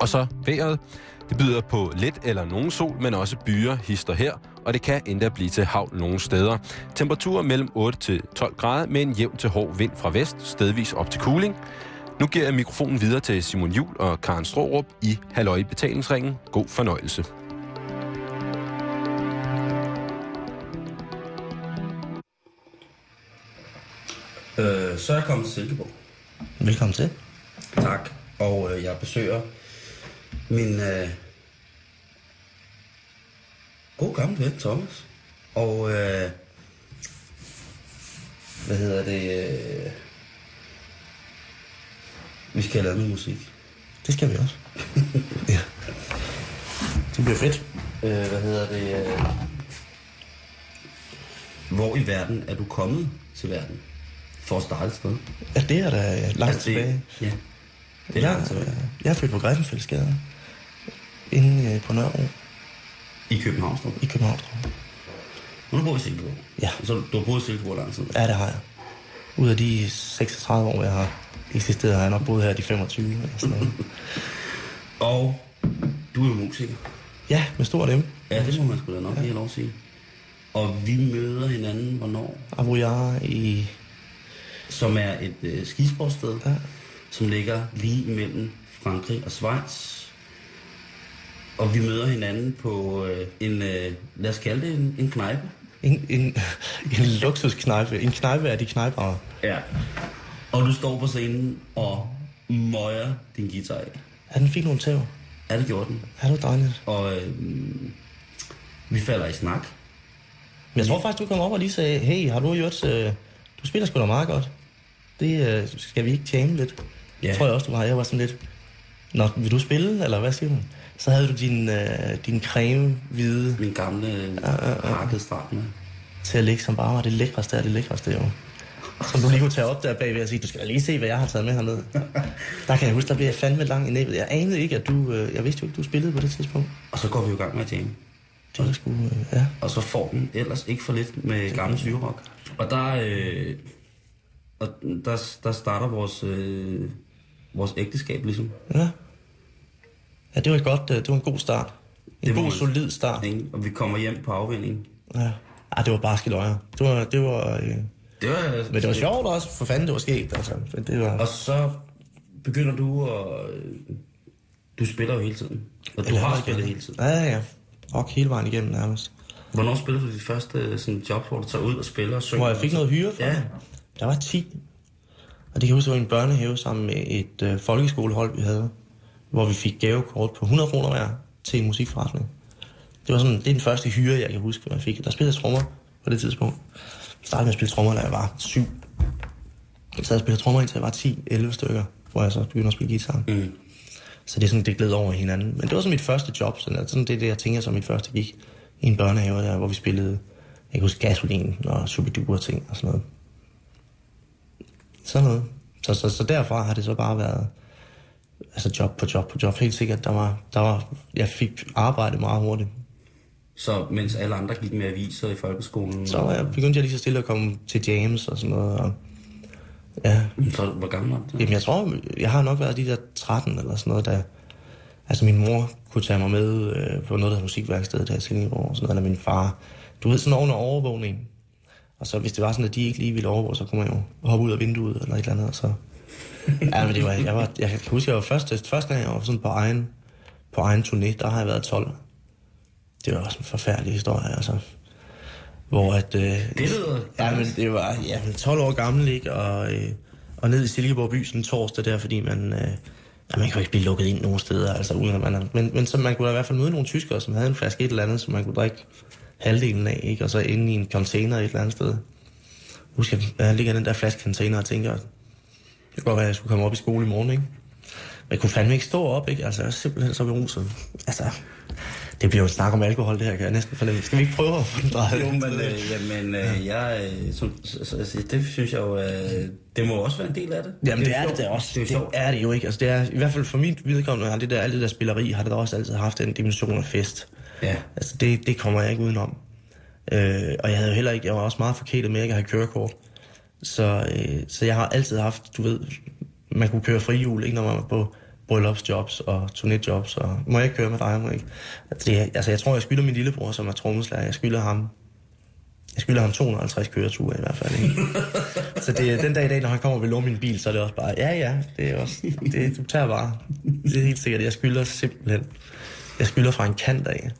Og så vejret. Det byder på lidt eller nogen sol, men også byer, hister her, og det kan endda blive til havl nogle steder. Temperaturer mellem 8 til 12 grader med en jævn til hård vind fra vest, stedvis op til cooling. Nu giver jeg mikrofonen videre til Simon Jul og Karen Strårup i Halløj Betalingsringen. God fornøjelse. Øh, så er jeg kommet til Silkeborg. Velkommen til. Tak. Og øh, jeg besøger min øh, god gamle ven, Thomas. Og øh, hvad hedder det? Øh, vi skal have lavet noget musik. Det skal vi også. ja. Det bliver fedt. Øh, hvad hedder det? Øh, hvor i verden er du kommet til verden? For at starte et sted. Ja, det er da langt Altså, det- tilbage. Ja. Det er Jeg, langt tilbage. jeg er født på Greifenfeldsgade. Inde øh, på Nørrebro I København, står du. i København. Nu har du boet i Silkeborg. Ja. Så du har boet i Silkeborg lang tid. Ja, det har jeg. Ud af de 36 år, jeg har eksisteret, har jeg nok boet her de 25 eller sådan noget. Og du er jo musiker. Ja, med stort M. Ja, det må man sgu da nok lige have lov at sige. Og vi møder hinanden, hvornår? Avoyar i... Som er et øh, skisportsted, Ja. som ligger lige imellem Frankrig og Schweiz. Og vi møder hinanden på øh, en, øh, lad os kalde det en, en knejpe. En, en, en luksusknejpe. En knejpe er de knejpere. Ja. Og du står på scenen og møjer din guitar af. Er den fik nogle tæv? Er det gjort den? Er det dejligt? Og øh, vi falder i snak. Men jeg tror faktisk, du kom op og lige sagde, hey, har du gjort... Øh, du spiller sgu da meget godt. Det øh, skal vi ikke tjene lidt. Ja. Ja. tror jeg også, du var. Jeg var sådan lidt... Nå, vil du spille, eller hvad siger du? Så havde du din, øh, din creme hvide Min gamle øh, hakket straf med. til at ligge, som bare var det lækreste af det lækreste, jo. Som du lige kunne tage op der bagved og sige, du skal da lige se, hvad jeg har taget med hernede. Der kan jeg huske, der blev jeg fandme lang i næbet. Jeg anede ikke, at du... Øh, jeg vidste jo ikke, du spillede på det tidspunkt. Og så går vi jo i gang med at jamme. Det var sgu... Øh, ja. Og så får den ellers ikke for lidt med gammel syrerock. Og der, øh, og der, der starter vores, øh, vores ægteskab ligesom. ja. Ja, det var et godt... Øh, det var en god start. En Det god, man- solid start. Ikke? Og vi kommer hjem på afvinding. Ja. Ej, det var bare skiløjer. Det var... Det var øh, Det var, men det var sjovt også. For fanden, det var sket, altså. Det var... Og så begynder du at... øh, Du spiller jo hele tiden. Og du Eller har spillet hele tiden. Ja, ja. Rock hele vejen igennem nærmest. Hvornår spillede du dit første sådan, job, hvor du tager ud og spiller og synger? Hvor jeg fik noget hyre for Ja. det. Der var 10. Og det kan jeg huske, det var en børnehave sammen med et øh, folkeskolehold, vi havde. Hvor vi fik gavekort på 100 kroner hver til en musikforretning. Det var sådan, det er den første hyre, jeg kan huske, jeg fik. Der spillede jeg trommer på det tidspunkt. Jeg startede med at spille trommer, da jeg var syv. Jeg sad og spillede trommer indtil jeg var 10-11 stykker, hvor jeg så begyndte at spille guitar. Mm. Så det er sådan, det gled over hinanden. Men det var så mit første job, sådan, sådan det er det, jeg tænker som mit første gik i en børnehave, der, hvor vi spillede, jeg kan huske gasolin og og ting og sådan noget. Sådan noget. Så, så, så derfra har det så bare været altså job på job på job. Helt sikkert, der var, der var, jeg fik arbejde meget hurtigt. Så mens alle andre gik med aviser i folkeskolen... Så var jeg, begyndte jeg lige så stille at komme til jams og sådan noget. Og, ja, Så hvor gammel var du? Jamen, jeg tror, jeg har nok været de der 13 eller sådan noget, der... Altså, min mor kunne tage mig med øh, på noget, der hedder musikværksted der i Silkeborg og sådan noget, eller min far. Du ved, sådan under overvågning. Og så hvis det var sådan, at de ikke lige ville overvåge, så kunne man jo hoppe ud af vinduet eller et eller andet, og så... Ja, men det var, jeg, var, jeg kan huske, jeg var første, første gang, jeg var sådan på egen, på egen turné, der har jeg været 12. Det var også en forfærdelig historie, altså. Hvor at... Øh, Det lyder... Ja, men det var ja, men 12 år gammel, ikke? Og, øh, og ned i Silkeborg by sådan torsdag der, fordi man... Øh, ja, man kan jo ikke blive lukket ind nogen steder, altså uden at man er, men, men så man kunne da i hvert fald møde nogle tyskere, som havde en flaske et eller andet, som man kunne drikke halvdelen af, ikke? Og så inde i en container et eller andet sted. Husk, at jeg ligger den der flaske container og tænker, det kunne godt være, at jeg skulle komme op i skole i morgen, ikke? Men jeg kunne fandme ikke stå op, ikke? Altså, jeg er simpelthen så beruset. Altså, det bliver jo en snak om alkohol, det her, kan jeg næsten fornemme. Skal vi ikke prøve at få den drejet? Jo, men, øh, jamen, øh, jeg, øh, som, så, så, altså, det synes jeg jo, øh, det må også være en del af det. Jamen det er sjovt. det da også. Det er Det, det sjovt. er det jo ikke. Altså det er, I hvert fald for mit vedkommende har det der, alt det der spilleri, har det da også altid haft en dimension af fest. Ja. Altså det, det kommer jeg ikke udenom. Øh, og jeg havde jo heller ikke, jeg var også meget forkælet med at have kørekort. Så, øh, så jeg har altid haft, du ved, man kunne køre frihjul, ikke, når man var på, bryllupsjobs og turnéjobs, og må jeg ikke køre med dig, må jeg ikke? Altså, det, altså, jeg tror, jeg skylder min lillebror, som er trommeslager, jeg skylder ham jeg skylder ham 250 køreture i hvert fald. Ikke? så det den dag i dag, når han kommer og vil låne min bil, så er det også bare, ja ja, det er også, det, du tager bare. Det er helt sikkert, jeg skylder simpelthen, jeg skylder fra en kant af.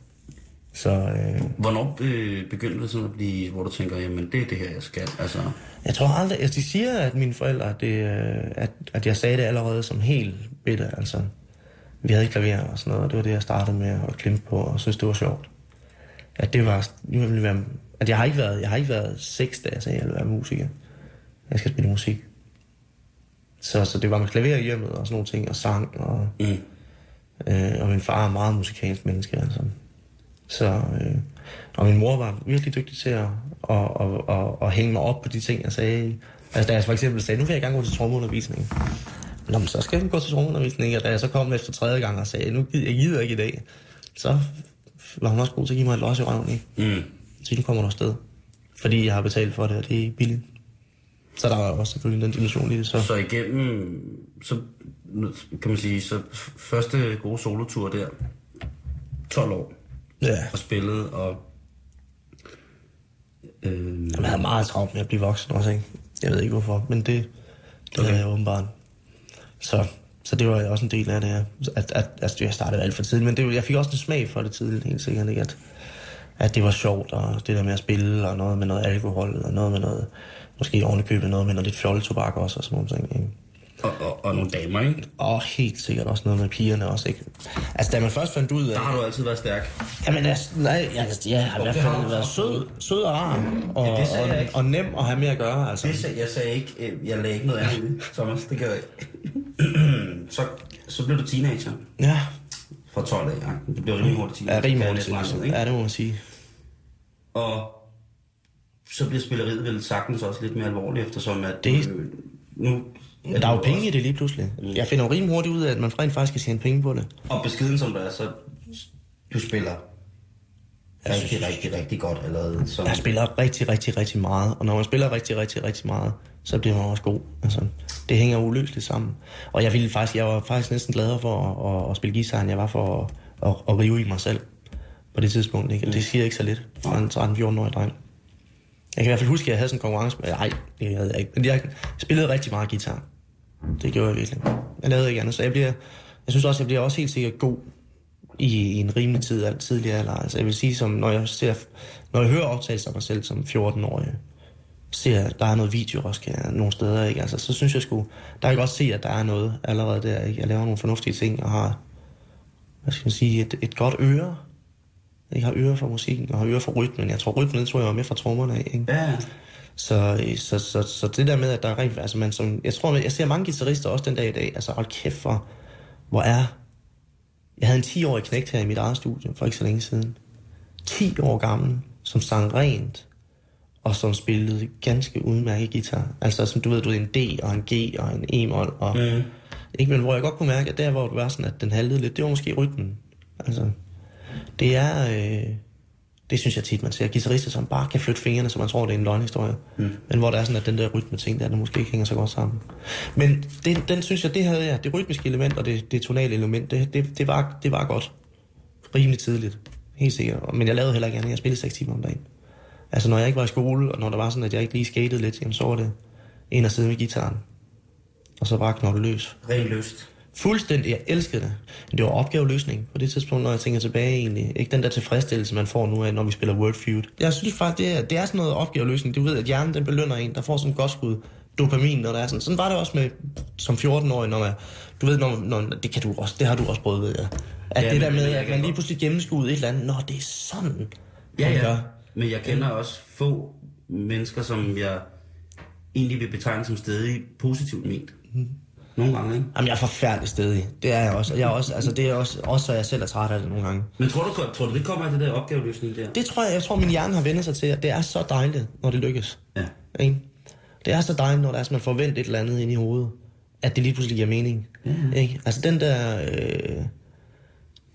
Så, øh, Hvornår øh, begyndte det sådan at blive, hvor du tænker, jamen det er det her, jeg skal? Altså, jeg tror aldrig, altså de siger, at mine forældre, det, øh, at, at jeg sagde det allerede som helt bitte, altså. Vi havde klaver og sådan noget, og det var det, jeg startede med at klimpe på, og synes, det var sjovt. At det var, det ville være, at jeg har ikke været, jeg har ikke været seks, da jeg sagde, at jeg ville være musiker. Jeg skal spille musik. Så, så det var med klaver i hjemmet og sådan nogle ting, og sang, og, mm. øh, og min far er meget musikalsk menneske, altså. Så, øh, og min mor var virkelig dygtig til at, at, at, at, at hænge mig op på de ting, jeg sagde. Altså da jeg for eksempel sagde, nu vil jeg gerne gå til trommeundervisning. Nå, men så skal vi gå til trommeundervisning. Og da jeg så kom efter tredje gang og sagde, nu gider jeg gider ikke i dag, så var hun også god til at give mig et los i røven? Mm. Så nu kommer du afsted. Fordi jeg har betalt for det, og det er billigt. Så der var også selvfølgelig den dimension i det. Så. Så igennem, så kan man sige, så første gode solotur der, 12 år, Ja. og spillet, og... Øh, jeg havde meget travlt med at blive voksen også, ikke? Jeg ved ikke hvorfor, men det, det okay. havde jeg åbenbart. Så, så det var også en del af det her. At, at, altså, jeg startede alt for tidligt, men det, jeg fik også en smag for det tidligt, helt sikkert, ikke? At, at det var sjovt, og det der med at spille, og noget med noget alkohol, og noget med noget, måske ovenikøbet noget med noget lidt fjolletobak også, og sådan nogle ting, ikke? Og, og, og nogle damer, ikke? Og helt sikkert også noget med pigerne også, ikke? Altså, da man først fandt ud af... Der har du altid været stærk. Jamen, altså, nej, jeg, jeg har i hvert fald været sød, sød og rar, og, Ja, og, ikke. og, nem at have med at gøre, altså. Det sagde, jeg sagde ikke, øh, jeg lagde ikke noget andet ud, Thomas, det gør jeg ikke. så, så blev du teenager Ja, fra 12 af, ja. Du blev rimelig hurtigt ja teenager. rimelig kan jeg hurtigt, regne ud, ja, det må man sige. Og så bliver spilleriet vel sagtens også lidt mere alvorligt, eftersom at Det- øh, nu... Der er jo penge i det lige pludselig. Jeg finder jo rimelig hurtigt ud af, at man rent faktisk kan tjene penge på det. Og beskeden som der er, så du spiller rigtig, rigtig, rigtig godt allerede. Som, Jeg spiller rigtig, rigtig, rigtig meget, og når man spiller rigtig, rigtig, rigtig meget, så bliver man også god. Altså, det hænger uløseligt sammen. Og jeg ville faktisk, jeg var faktisk næsten gladere for at, at, at spille guitar, end jeg var for at, at, at rive i mig selv på det tidspunkt. Ikke? Og det siger ikke så lidt for en 13-14-årig dreng. Jeg kan i hvert fald huske, at jeg havde sådan en konkurrence. Nej, det havde jeg ikke. Men jeg spillede rigtig meget guitar. Det gjorde jeg virkelig. Jeg lavede ikke andet, så jeg bliver... Jeg synes også, jeg bliver også helt sikkert god i, i en rimelig tid, alt tidlig alder. Altså, jeg vil sige, som når jeg, ser, når jeg hører optagelser af mig selv som 14-årig, ser, at der er noget video også kan, jeg- nogle steder, ikke? Altså, så synes jeg sgu, der kan godt se, at der er noget allerede der, ikke? Jeg laver nogle fornuftige ting, og har, hvad skal man sige, et, et godt øre. Jeg har øre for musikken, og har øre for rytmen. Jeg tror, rytmen, tror jeg var med fra trommerne af, ikke? Ja, så, så, så, så det der med, at der er rent, altså man som, jeg tror, jeg ser mange guitarister også den dag i dag, altså hold kæft for, hvor er, jeg havde en 10-årig knægt her i mit eget studie, for ikke så længe siden. 10 år gammel, som sang rent, og som spillede ganske udmærket guitar. Altså som du ved, du ved, en D og en G og en E-mol, og, mm. ikke, men hvor jeg godt kunne mærke, at der hvor det var sådan, at den haltede lidt, det var måske rytmen. Altså, det er, øh, det synes jeg tit, man ser guitarister, som bare kan flytte fingrene, så man tror, det er en løgnhistorie. Mm. Men hvor der er sådan, at den der rytme ting, der, der måske ikke hænger så godt sammen. Men den, den synes jeg, det havde jeg. Det rytmiske element og det, det tonale element, det, det, det, var, det var godt. Rimelig tidligt. Helt sikkert. Men jeg lavede heller ikke andet. Jeg spillede 6 timer om dagen. Altså, når jeg ikke var i skole, og når der var sådan, at jeg ikke lige skatede lidt, jamen, så var det ind og sidde med gitaren. Og så bare knokle løs. ren lyst. Fuldstændig, jeg elskede det. Men det var opgaveløsning på det tidspunkt, når jeg tænker tilbage egentlig. Ikke den der tilfredsstillelse, man får nu af, når vi spiller World Feud. Jeg synes faktisk, det er, det er sådan noget opgaveløsning. Du ved, at hjernen den belønner en, der får sådan et godt skud dopamin, når der er sådan. Sådan var det også med som 14-årig, når man, du ved, når, når, det kan du også, det har du også prøvet, ved jeg. At Ja, det der med, at man lige pludselig gennemskuede et eller andet, nå, det er sådan, Ja, ja. gør. Men jeg kender også få mennesker, som jeg egentlig vil betegne som stadig positivt ment. Nogle gange, ikke? Jamen, jeg er forfærdelig stedig. Det er jeg også. Jeg er også, altså, det er også, også, så jeg selv er træt af det nogle gange. Men tror du, tror du det kommer af det der opgaveløsning der? Det tror jeg, jeg tror, min hjerne har vendt sig til, at det er så dejligt, når det lykkes. Ja. Ikke? Det er så dejligt, når der er, man forventer et eller andet ind i hovedet, at det lige pludselig giver mening. Ikke? Altså den der... Øh,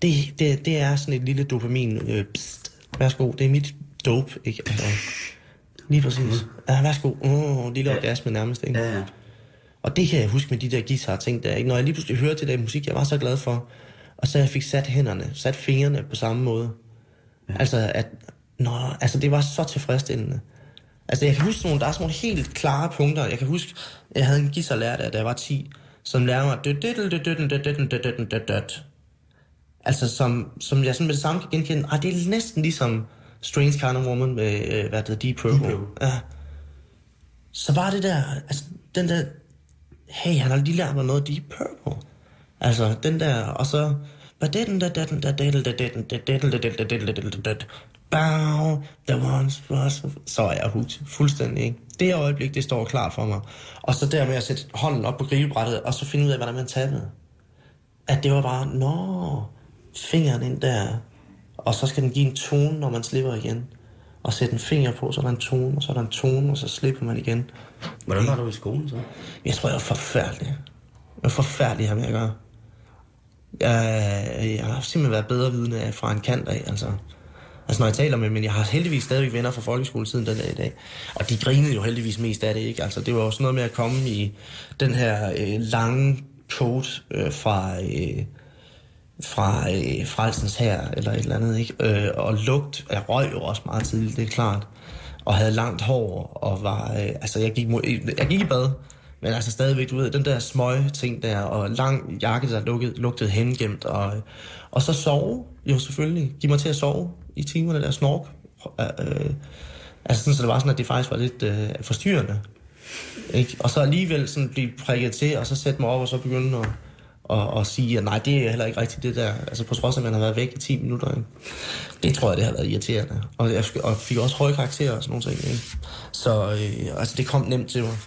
det, det, det er sådan et lille dopamin. Øh, pst, værsgo, det er mit dope. Ikke? Altså, lige præcis. Ja, værsgo. Uh, lille orgasme nærmest. Ikke? Ja, ja. Og det kan jeg huske med de der guitar ting der, ikke? Når jeg lige pludselig hørte det der musik, jeg var så glad for, og så jeg fik sat hænderne, sat fingrene på samme måde. Ja. Altså, at, nå, altså det var så tilfredsstillende. Altså jeg kan huske nogle, der er sådan nogle helt klare punkter. Jeg kan huske, jeg havde en guitar lærer, da jeg var 10, som lærte mig... Altså som, som jeg sådan med det samme kan genkende. Ah, det er næsten ligesom Strange Kind of Woman med, øh, hvad det hedder, Deep Purple. Deep Purple. Ja. Så var det der, altså den der, hey, han har lige lært mig noget Deep Purple. Altså, den der, og så... Bow, the ones was... Så er jeg hooked fuldstændig, ikke? Det øjeblik, det står klart for mig. Og så der med at sætte hånden op på grillebrættet, og så finde ud af, hvordan man tabede. At det var bare, nå, fingeren ind der, og så skal den give en tone, når man slipper igen. Og sætte en finger på, så er der en tone, og så er der en tone, og så slipper man igen. Hvordan var du i skolen så? Jeg tror, jeg var forfærdelig. Jeg var forfærdelig her med at gøre. Jeg, jeg har simpelthen været bedre vidne fra en kant af, altså. Altså når jeg taler med men jeg har heldigvis stadigvæk venner fra folkeskoletiden den dag i dag. Og de grinede jo heldigvis mest af det, ikke? Altså det var jo sådan noget med at komme i den her øh, lange coat øh, fra... Øh, fra øh, Frelsens her eller et eller andet, ikke? Øh, og lugt, jeg røg jo også meget tidligt, det er klart. Og havde langt hår, og var, øh, altså jeg gik, jeg gik i bad, men altså stadigvæk, du ved, den der smøge ting der, og lang jakke, der lugtede, lugtede hengemt, og, og så sove, jo selvfølgelig, giv mig til at sove i timerne der snork. Øh, øh, altså sådan, så det var sådan, at det faktisk var lidt øh, forstyrrende. Ikke? Og så alligevel sådan blive prikket til, og så sætte mig op, og så begynde at, og, og sige, at nej, det er heller ikke rigtigt det der. Altså på trods af, at man har været væk i 10 minutter. Ikke? Det tror jeg, det har været irriterende. Og jeg og fik også høje karakterer og sådan nogle ting. Ikke? Så øh, altså, det kom nemt til mig.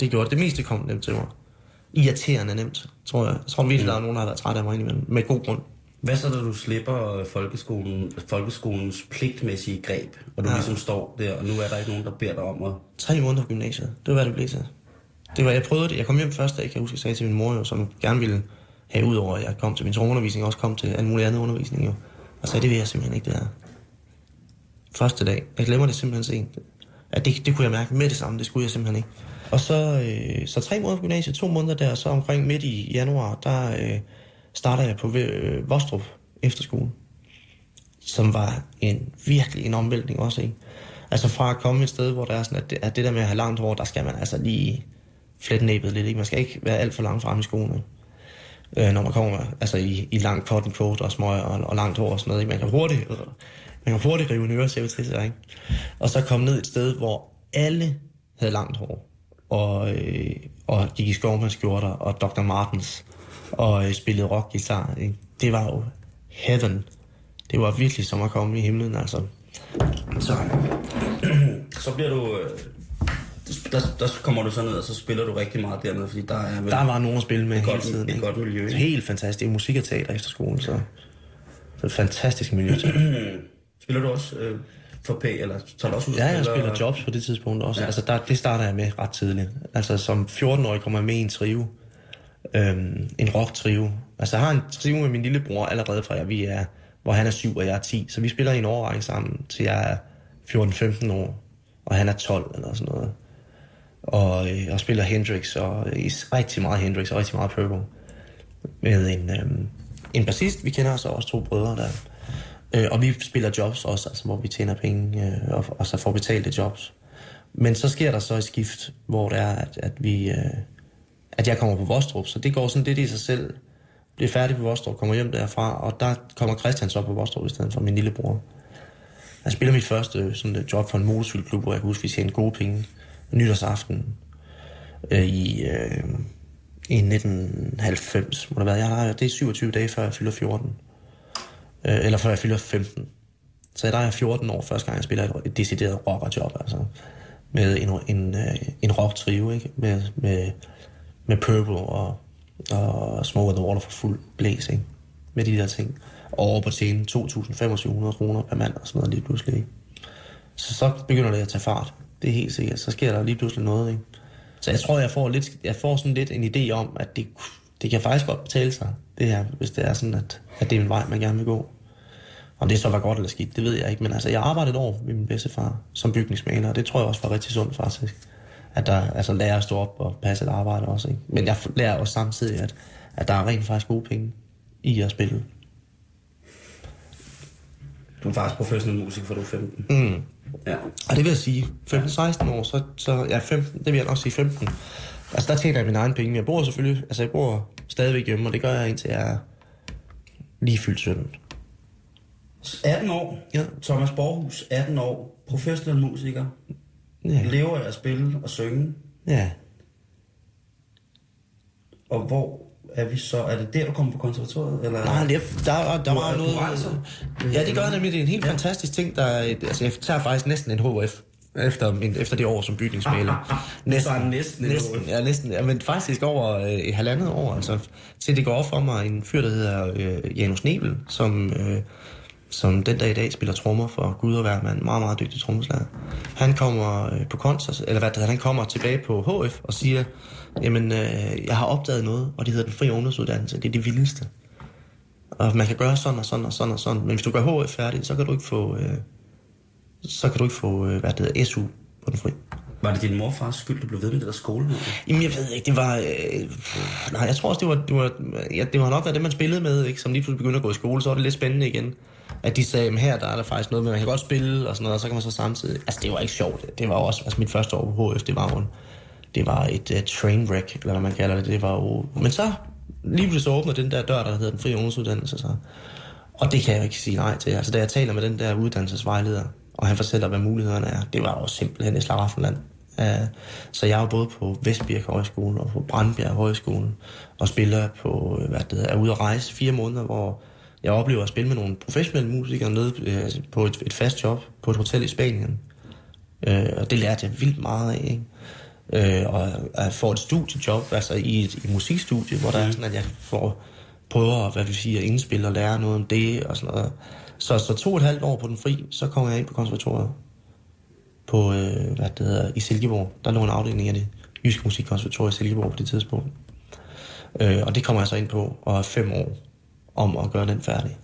Det gjorde det. Det meste kom nemt til mig. Irriterende nemt, tror jeg. Jeg tror virkelig, der er nogen, der har været træt af mig indimellem. Med god grund. Hvad så, når du slipper folkeskolen, folkeskolens pligtmæssige greb, og du ja. ligesom står der, og nu er der ikke nogen, der beder dig om at... Tre måneder på gymnasiet. Det var, hvad det blev til. Det var, jeg prøvede det. Jeg kom hjem første dag, kan jeg huske, jeg sagde til min mor, jo, som gerne ville have udover at jeg kom til min undervisning, og også kom til alle mulig andre undervisning. Jo. Og sagde, det vil jeg simpelthen ikke, det her. Første dag. Jeg glemmer det simpelthen sent. At det, det kunne jeg mærke med det samme, det skulle jeg simpelthen ikke. Og så, øh, så tre måneder på gymnasiet, to måneder der, så omkring midt i januar, der øh, starter jeg på øh, Vostrup efterskole, som var en virkelig en omvæltning også, ikke? Altså fra at komme et sted, hvor der er sådan, at det, at det der med at have langt hår, der skal man altså lige flette næbet lidt, ikke? Man skal ikke være alt for langt frem i skoene, øh, når man kommer altså i, i langt cotton coat og smøg og, og langt hår og sådan noget, ikke? Man kan hurtigt, man kan hurtigt rive en øre til sig, ikke? Og så komme ned et sted, hvor alle havde langt hår, og, øh, og gik i skovmandskjorter og Dr. Martens og øh, spillede rockgitar. Ikke? Det var jo heaven. Det var virkelig som at komme i himlen, altså. Så, så bliver du... Øh, der, der kommer du så ned, og så spiller du rigtig meget dernede, fordi der er vel... Der var nogen at spille med hele godt, tiden. Et godt miljø, ikke? Helt fantastisk. Musik og teater efter skolen, så... Så et fantastisk miljø spiller du også øh, for P, eller tager du også ud Ja, jeg spiller og... jobs på det tidspunkt også. Ja. Altså, der, det starter jeg med ret tidligt. Altså, som 14-årig kommer jeg med i en trio øhm, en rock-trio. Altså, jeg har en trio med min lillebror allerede fra, jeg, vi er, hvor han er 7 og jeg er 10. Så vi spiller i en årrække sammen, til jeg er 14-15 år, og han er 12 eller sådan noget. Og, øh, og spiller Hendrix, og øh, rigtig meget Hendrix, og rigtig meget Purple. Med en, øhm, en bassist, vi kender så også to brødre der. Øh, og vi spiller jobs også, altså, hvor vi tjener penge, øh, og, og så får betalt jobs. Men så sker der så et skift, hvor det er, at, at vi... Øh, at jeg kommer på Vostrup, så det går sådan lidt i sig selv. Bliver færdig på Vostrup, kommer hjem derfra, og der kommer Christian så på Vostrup i stedet for min lillebror. Jeg spiller mit første øh, sådan, job for en motorcykelklub, hvor jeg kan huske, vi tjente gode penge nytårsaften øh, i, øh, i 1990, må det være. Jeg har, det er 27 dage før jeg fylder 14. Øh, eller før jeg fylder 15. Så der er jeg 14 år første gang, jeg spiller et, et decideret rockerjob, altså. Med en, en, øh, en rock-trio, ikke? Med, med med Purple og, og Smoke the Water for fuld blæs, ikke? Med de der ting. Og over på scenen 2.500 kroner per mand og sådan noget lige pludselig, ikke? Så så begynder det at tage fart. Det er helt sikkert. Så sker der lige pludselig noget, ikke? Så jeg tror, jeg får, lidt, jeg får sådan lidt en idé om, at det, det kan faktisk godt betale sig, det her, hvis det er sådan, at, at det er en vej, man gerne vil gå. Om det så var godt eller skidt, det ved jeg ikke. Men altså, jeg arbejdede et år med min bedstefar som bygningsmaler, og det tror jeg også var rigtig sundt faktisk at der altså lærer at stå op og passe et arbejde også. Ikke? Men jeg lærer også samtidig, at, at der er rent faktisk gode penge i at spille. Du er faktisk professionel musiker, for du er 15. Mm. Ja. Og det vil jeg sige, 15-16 år, så, så ja, 15, det vil jeg nok sige 15. Altså der tjener jeg mine egne penge, men jeg bor selvfølgelig, altså jeg bor stadigvæk hjemme, og det gør jeg indtil jeg er lige fyldt 17. 18 år, Ja. Thomas Borghus, 18 år, professionel musiker, Ja, lever af at spille og synge. ja. Og hvor er vi så? Er det der, du kommer på konservatoriet? Eller? Nej, det, der, der Du var er- noget... rejser. Ja, det gør nemlig. Det er en helt ja. fantastisk ting, der... er Altså, jeg tager faktisk næsten en HF efter, min, efter det år som bygningsmaler. Er næsten en næsten, HF. ja, næsten. Ja, men faktisk over øh, halvandet år, altså. Til det går op for mig en fyr, der hedder øh, Janus Nebel, som, øh, som den dag i dag spiller trommer for Gud og Hvermand. Meget, meget dygtig trommeslager. Han kommer øh, på koncert, eller hvad det han kommer tilbage på HF og siger, jamen, øh, jeg har opdaget noget, og det hedder den frie ungdomsuddannelse. Det er det vildeste. Og man kan gøre sådan og sådan og sådan og sådan. Men hvis du gør HF færdig, så kan du ikke få, øh, så kan du ikke få øh, hvad det hedder, SU på den fri. Var det din morfars skyld, du blev ved med det der skole? Jamen, jeg ved ikke, det var... Øh, nej, jeg tror også, det var, det var, ja, det var nok været det, man spillede med, ikke? Som lige pludselig begyndte at gå i skole, så var det lidt spændende igen. At de sagde, "Men her der er der faktisk noget med, man kan godt spille og sådan noget, og så kan man så samtidig... Altså, det var ikke sjovt. Det var også... Altså, mit første år på HF, det var jo en, det var et uh, train wreck, eller hvad man kalder det. Det var jo... Men så, lige pludselig så åbner den der dør, der hedder den frie ungdomsuddannelse, så... Og det kan jeg jo ikke sige nej til. Altså, da jeg taler med den der uddannelsesvejleder, og han fortæller, hvad mulighederne er, det var jo simpelthen et slaraffenland. Uh, øh, så jeg er jo både på Vestbjerg Højskole og på Brandbjerg Højskole, og spiller på, øh, hvad det hedder, er ude at rejse fire måneder, hvor jeg oplever at spille med nogle professionelle musikere nede på et, et fast job på et hotel i Spanien. Øh, og det lærte jeg vildt meget af, ikke? Øh, og at få et studiejob, altså i et, i musikstudie, hvor der er sådan, at jeg får prøver, hvad vi siger, at indspille og lære noget om det og sådan noget. Så, så to og et halvt år på den fri, så kom jeg ind på konservatoriet på, øh, hvad det hedder, i Silkeborg. Der lå en afdeling af det jyske musikkonservatorium i Silkeborg på det tidspunkt. Øh, og det kommer jeg så ind på, og er fem år om at gøre den færdig.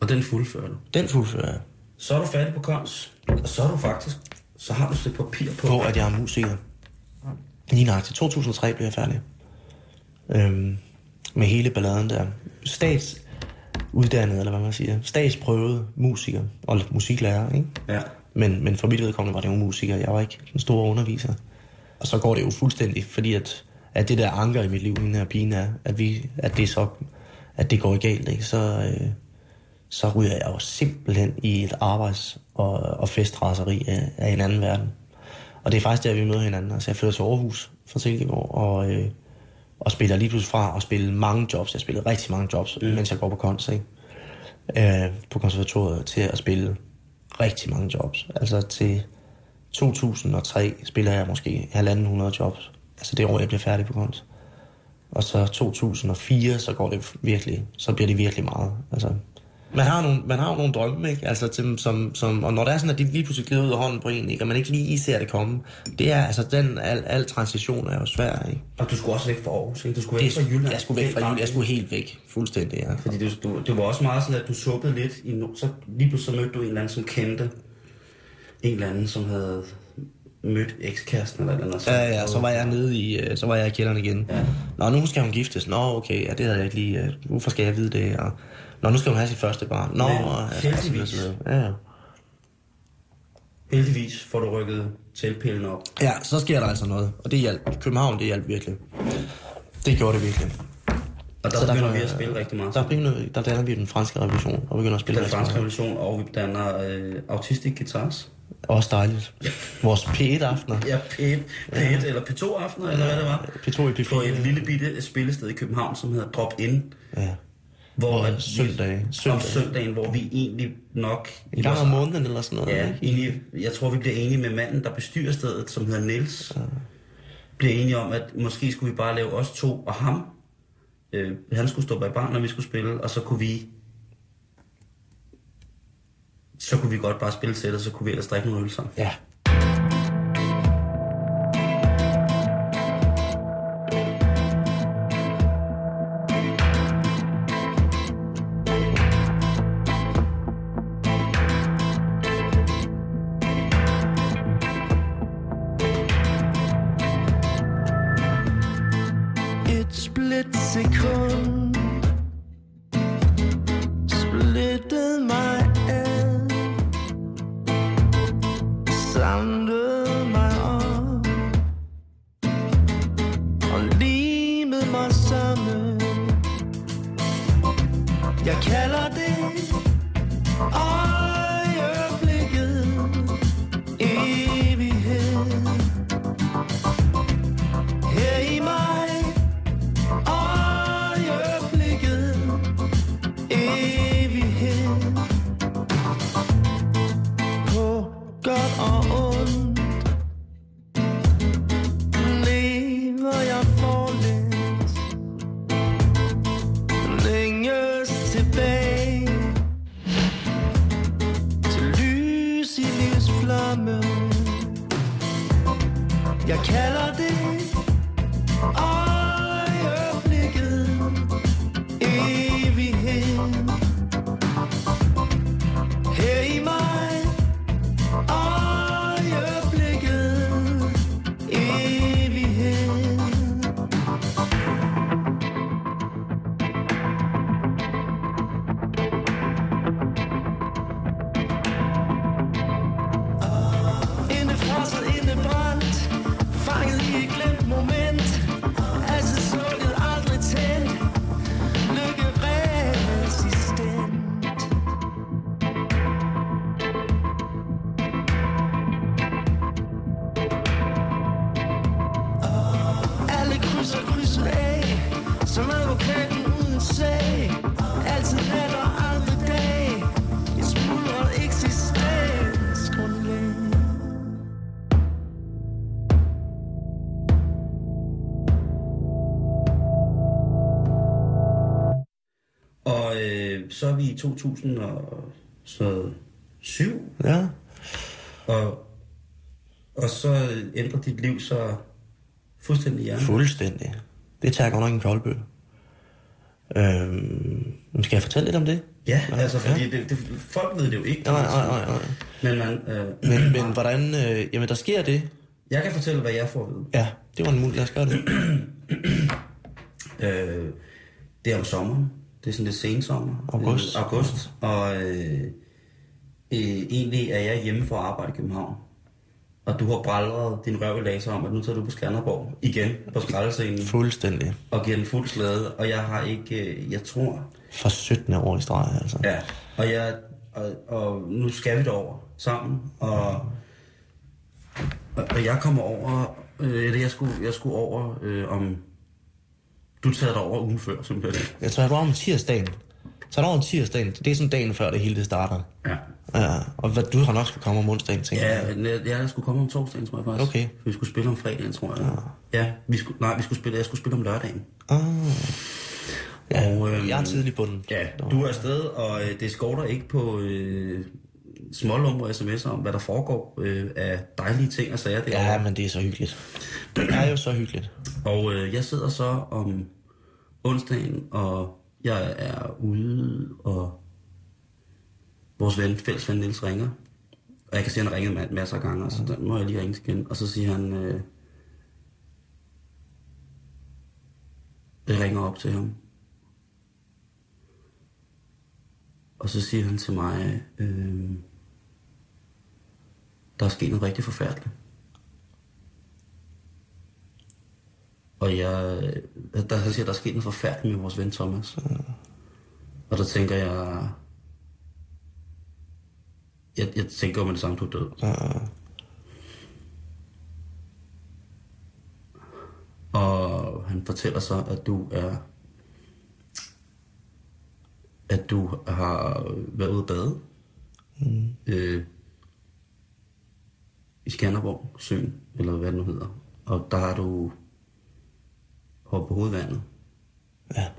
Og den fuldfører du. Den fuldfører jeg Så er du færdig på kons, og så er du faktisk... Så har du et papir på. på, at jeg er musiker. Lige til 2003 blev jeg færdig. Øhm, med hele balladen der. Statsuddannet, eller hvad man siger. Statsprøvet musiker og musiklærer, ikke? Ja. Men, men for mit vedkommende var det jo musiker. Jeg var ikke den store underviser. Og så går det jo fuldstændig, fordi at, at det der anker i mit liv, den her pigen er, at, vi, at det så at det går i galt, ikke? Så, øh, så ryger jeg jo simpelthen i et arbejds- og, og festraseri af, af en anden verden. Og det er faktisk der, vi møder hinanden. Altså, jeg flytter til Aarhus fra Silkeborg, og, øh, og spiller lige pludselig fra at spille mange jobs. Jeg spillede rigtig mange jobs, mm. mens jeg går på kons, ikke? Øh, på konservatoriet, til at spille rigtig mange jobs. Altså til 2003 spiller jeg måske halvanden hundrede jobs. Altså det år, jeg bliver færdig på kons. Og så 2004, så går det virkelig, så bliver det virkelig meget. Altså, man har, nogle, man har jo nogle drømme, ikke? Altså, til, som, som, og når det er sådan, at de lige pludselig glider ud af hånden på en, ikke? og man ikke lige ser det komme, det er, altså, den, al, al transition er jo svær, ikke? Og du skulle også væk fra Aarhus, ikke? Du skulle væk Det, fra Jylland. jeg skulle væk fra Jylland, jeg skulle helt væk, fuldstændig, ja. Fordi du, du, det var også meget sådan, at du sukkede lidt i... Så lige pludselig mødte du en eller anden, som kendte en eller anden, som havde mødt ekskæresten eller et eller andet. Ja, ja, så var jeg nede i, øh, så var jeg i kælderen igen. Ja. Nå, nu skal hun giftes. Nå, okay, ja, det havde jeg ikke lige. øh, Hvorfor skal jeg vide det? Og, Nå, nu skal hun have sit første barn. Nå, Men ja, heldigvis. Ja, ja. Heldigvis får du rykket teltpælen op. ja, så sker der altså noget. Og det hjalp. København, det hjalp virkelig. Det gjorde det virkelig. Og der Så begynder derfor, vi at spille rigtig meget. Der, begynder, der danner vi den franske revolution, og begynder at spille Den franske meget. revolution, og vi danner øh, Autistic Guitars. Også dejligt. Vores P1-aftener. Ja, P1, P1 eller P2-aftener, eller hvad det var. P2 i P4. På et lille bitte spillested i København, som hedder Drop In. Ja. Hvor Og at vi- søndage. Om Søndag. søndagen, hvor vi egentlig nok... En gang om måneden eller sådan noget. Ja, egentlig, jeg tror, vi bliver enige med manden, der bestyrer stedet, som hedder Niels. Bliver enige om, at måske skulle vi bare lave os to og ham. Øh, han skulle stå bag barn, når vi skulle spille, og så kunne vi... Så kunne vi godt bare spille sæt, og så kunne vi ellers drikke nogle øl sammen. Ja. Jeg kalder i 2007, Ja. og, og så ændrer dit liv så fuldstændig hjernen. Fuldstændig. Det tager godt nok en koldbøl. Øhm, skal jeg fortælle lidt om det? Ja, altså fordi det, det, folk ved det jo ikke. Nej, nej, nej, nej. Men, man, øh, Men, men hvordan... Øh, jamen, der sker det. jeg kan fortælle, hvad jeg får at vide. Ja, det var en mulighed. Lad os gøre det. Øh, det er om sommeren. Det er sådan lidt sensommer. August. Øh, august. Og øh, øh, egentlig er jeg hjemme for at arbejde i København. Og du har braldret din røv i laser om, at nu tager du på Skanderborg igen på skraldescenen Fuldstændig. og giver den fuld slade. Og jeg har ikke, øh, jeg tror, For 17 år i streg, altså. Ja, og, jeg, og, og nu skal vi derover sammen, og, og, og jeg kommer over, øh, eller jeg skulle, jeg skulle over øh, om, du tager dig over ugen før, simpelthen. Jeg jeg var om tirsdagen. Så er der om tirsdagen. Det er sådan dagen før det hele det starter. Ja. Ja, og hvad, du har nok skulle komme om onsdagen, tænker jeg. Ja, jeg, jeg skulle komme om torsdagen, tror jeg faktisk. Okay. Vi skulle spille om fredagen, tror jeg. Ja, ja vi skulle, nej, vi skulle spille, jeg skulle spille om lørdagen. Ah. Ja, Og, øhm, jeg er tidlig på den. Ja, du er afsted, og øh, det skorter ikke på øh, smålumre sms'er om, hvad der foregår øh, af dejlige ting og sager derovre. Ja, men det er så hyggeligt. Det er jo så hyggeligt. Og øh, jeg sidder så om onsdagen, og jeg er ude, og vores ven, fælles ven Niels ringer. Og jeg kan se, at han ringet ma- masser af gange, og så der må jeg lige ringe igen. Og så siger han, øh, jeg ringer op til ham. Og så siger han til mig, øh, der er sket noget rigtig forfærdeligt. Og jeg, der, han siger, der er sket noget forfærdeligt med vores ven Thomas. Og der tænker jeg, jeg, jeg tænker jo med det samme, du er død. Og han fortæller så, at du er, at du har været ude at bade. Mm. Øh, I Skanderborg, søen, eller hvad det nu hedder. Og der har du hoppet på hovedvandet. Ja.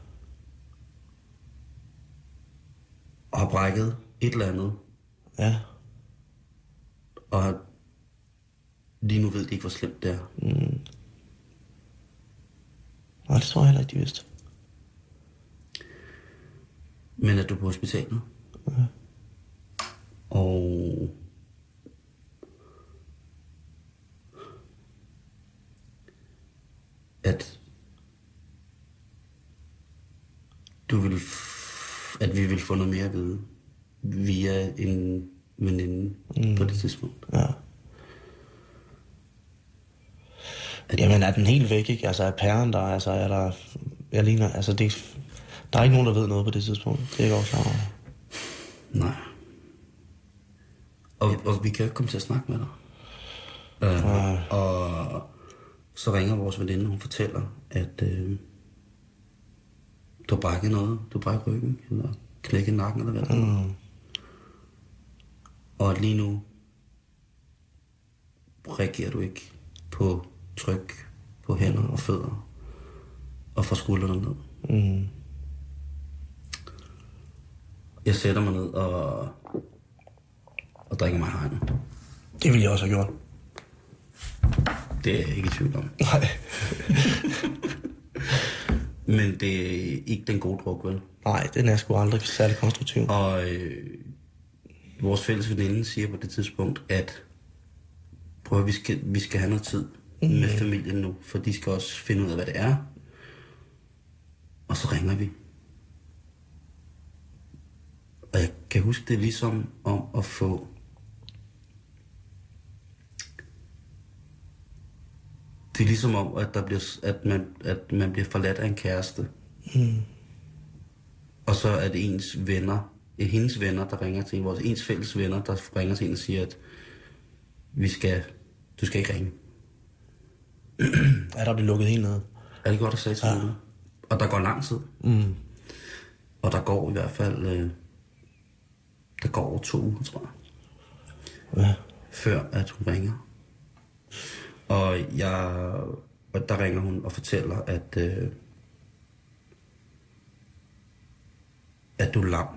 og har brækket et eller andet, Ja. og har- lige nu ved de ikke, hvor slemt det er. Nej, det tror jeg heller ikke, de vidste. Men at du er på hospitalet. Og... At... Du vil... At vi vil få noget mere at vide. Via en veninde mm. på det tidspunkt. Ja. Jamen, er den helt væk, ikke? Altså, er pæren der, altså, er der... Jeg ligner, altså, det... Der er ikke nogen, der ved noget på det tidspunkt. Det er jeg godt klar over. Nej. Og, og vi kan jo ikke komme til at snakke med dig. Øh, og så ringer vores veninde, og hun fortæller, at øh, du har brækket noget. Du har brækket ryggen, eller knækket nakken, eller hvad det er. Mm. Og at lige nu reagerer du ikke på tryk på hænder og fødder og får skuldrene ned. Mm. Jeg sætter mig ned og, og drikker mig hegnet. Det ville jeg også have gjort. Det er jeg ikke i tvivl om. Nej. Men det er ikke den gode druk, vel? Nej, den er sgu aldrig særlig konstruktiv. Og øh, vores fælles veninde siger på det tidspunkt, at prøv at vi skal, vi skal have noget tid mm. med familien nu, for de skal også finde ud af, hvad det er. Og så ringer vi. Og jeg kan huske, det ligesom om at få... Det er ligesom om, at, der bliver, at, man, at man bliver forladt af en kæreste. Mm. Og så er det ens venner, hendes venner, der ringer til en, vores ens fælles venner, der ringer til en og siger, at vi skal, du skal ikke ringe. Ja, der bliver lukket helt ned. Er det godt at sige til ja. Og der går lang tid. Mm. Og der går i hvert fald, øh, der går over to uger, tror jeg, Ja. før at hun ringer. Og jeg, og der ringer hun og fortæller, at, øh, at du er lam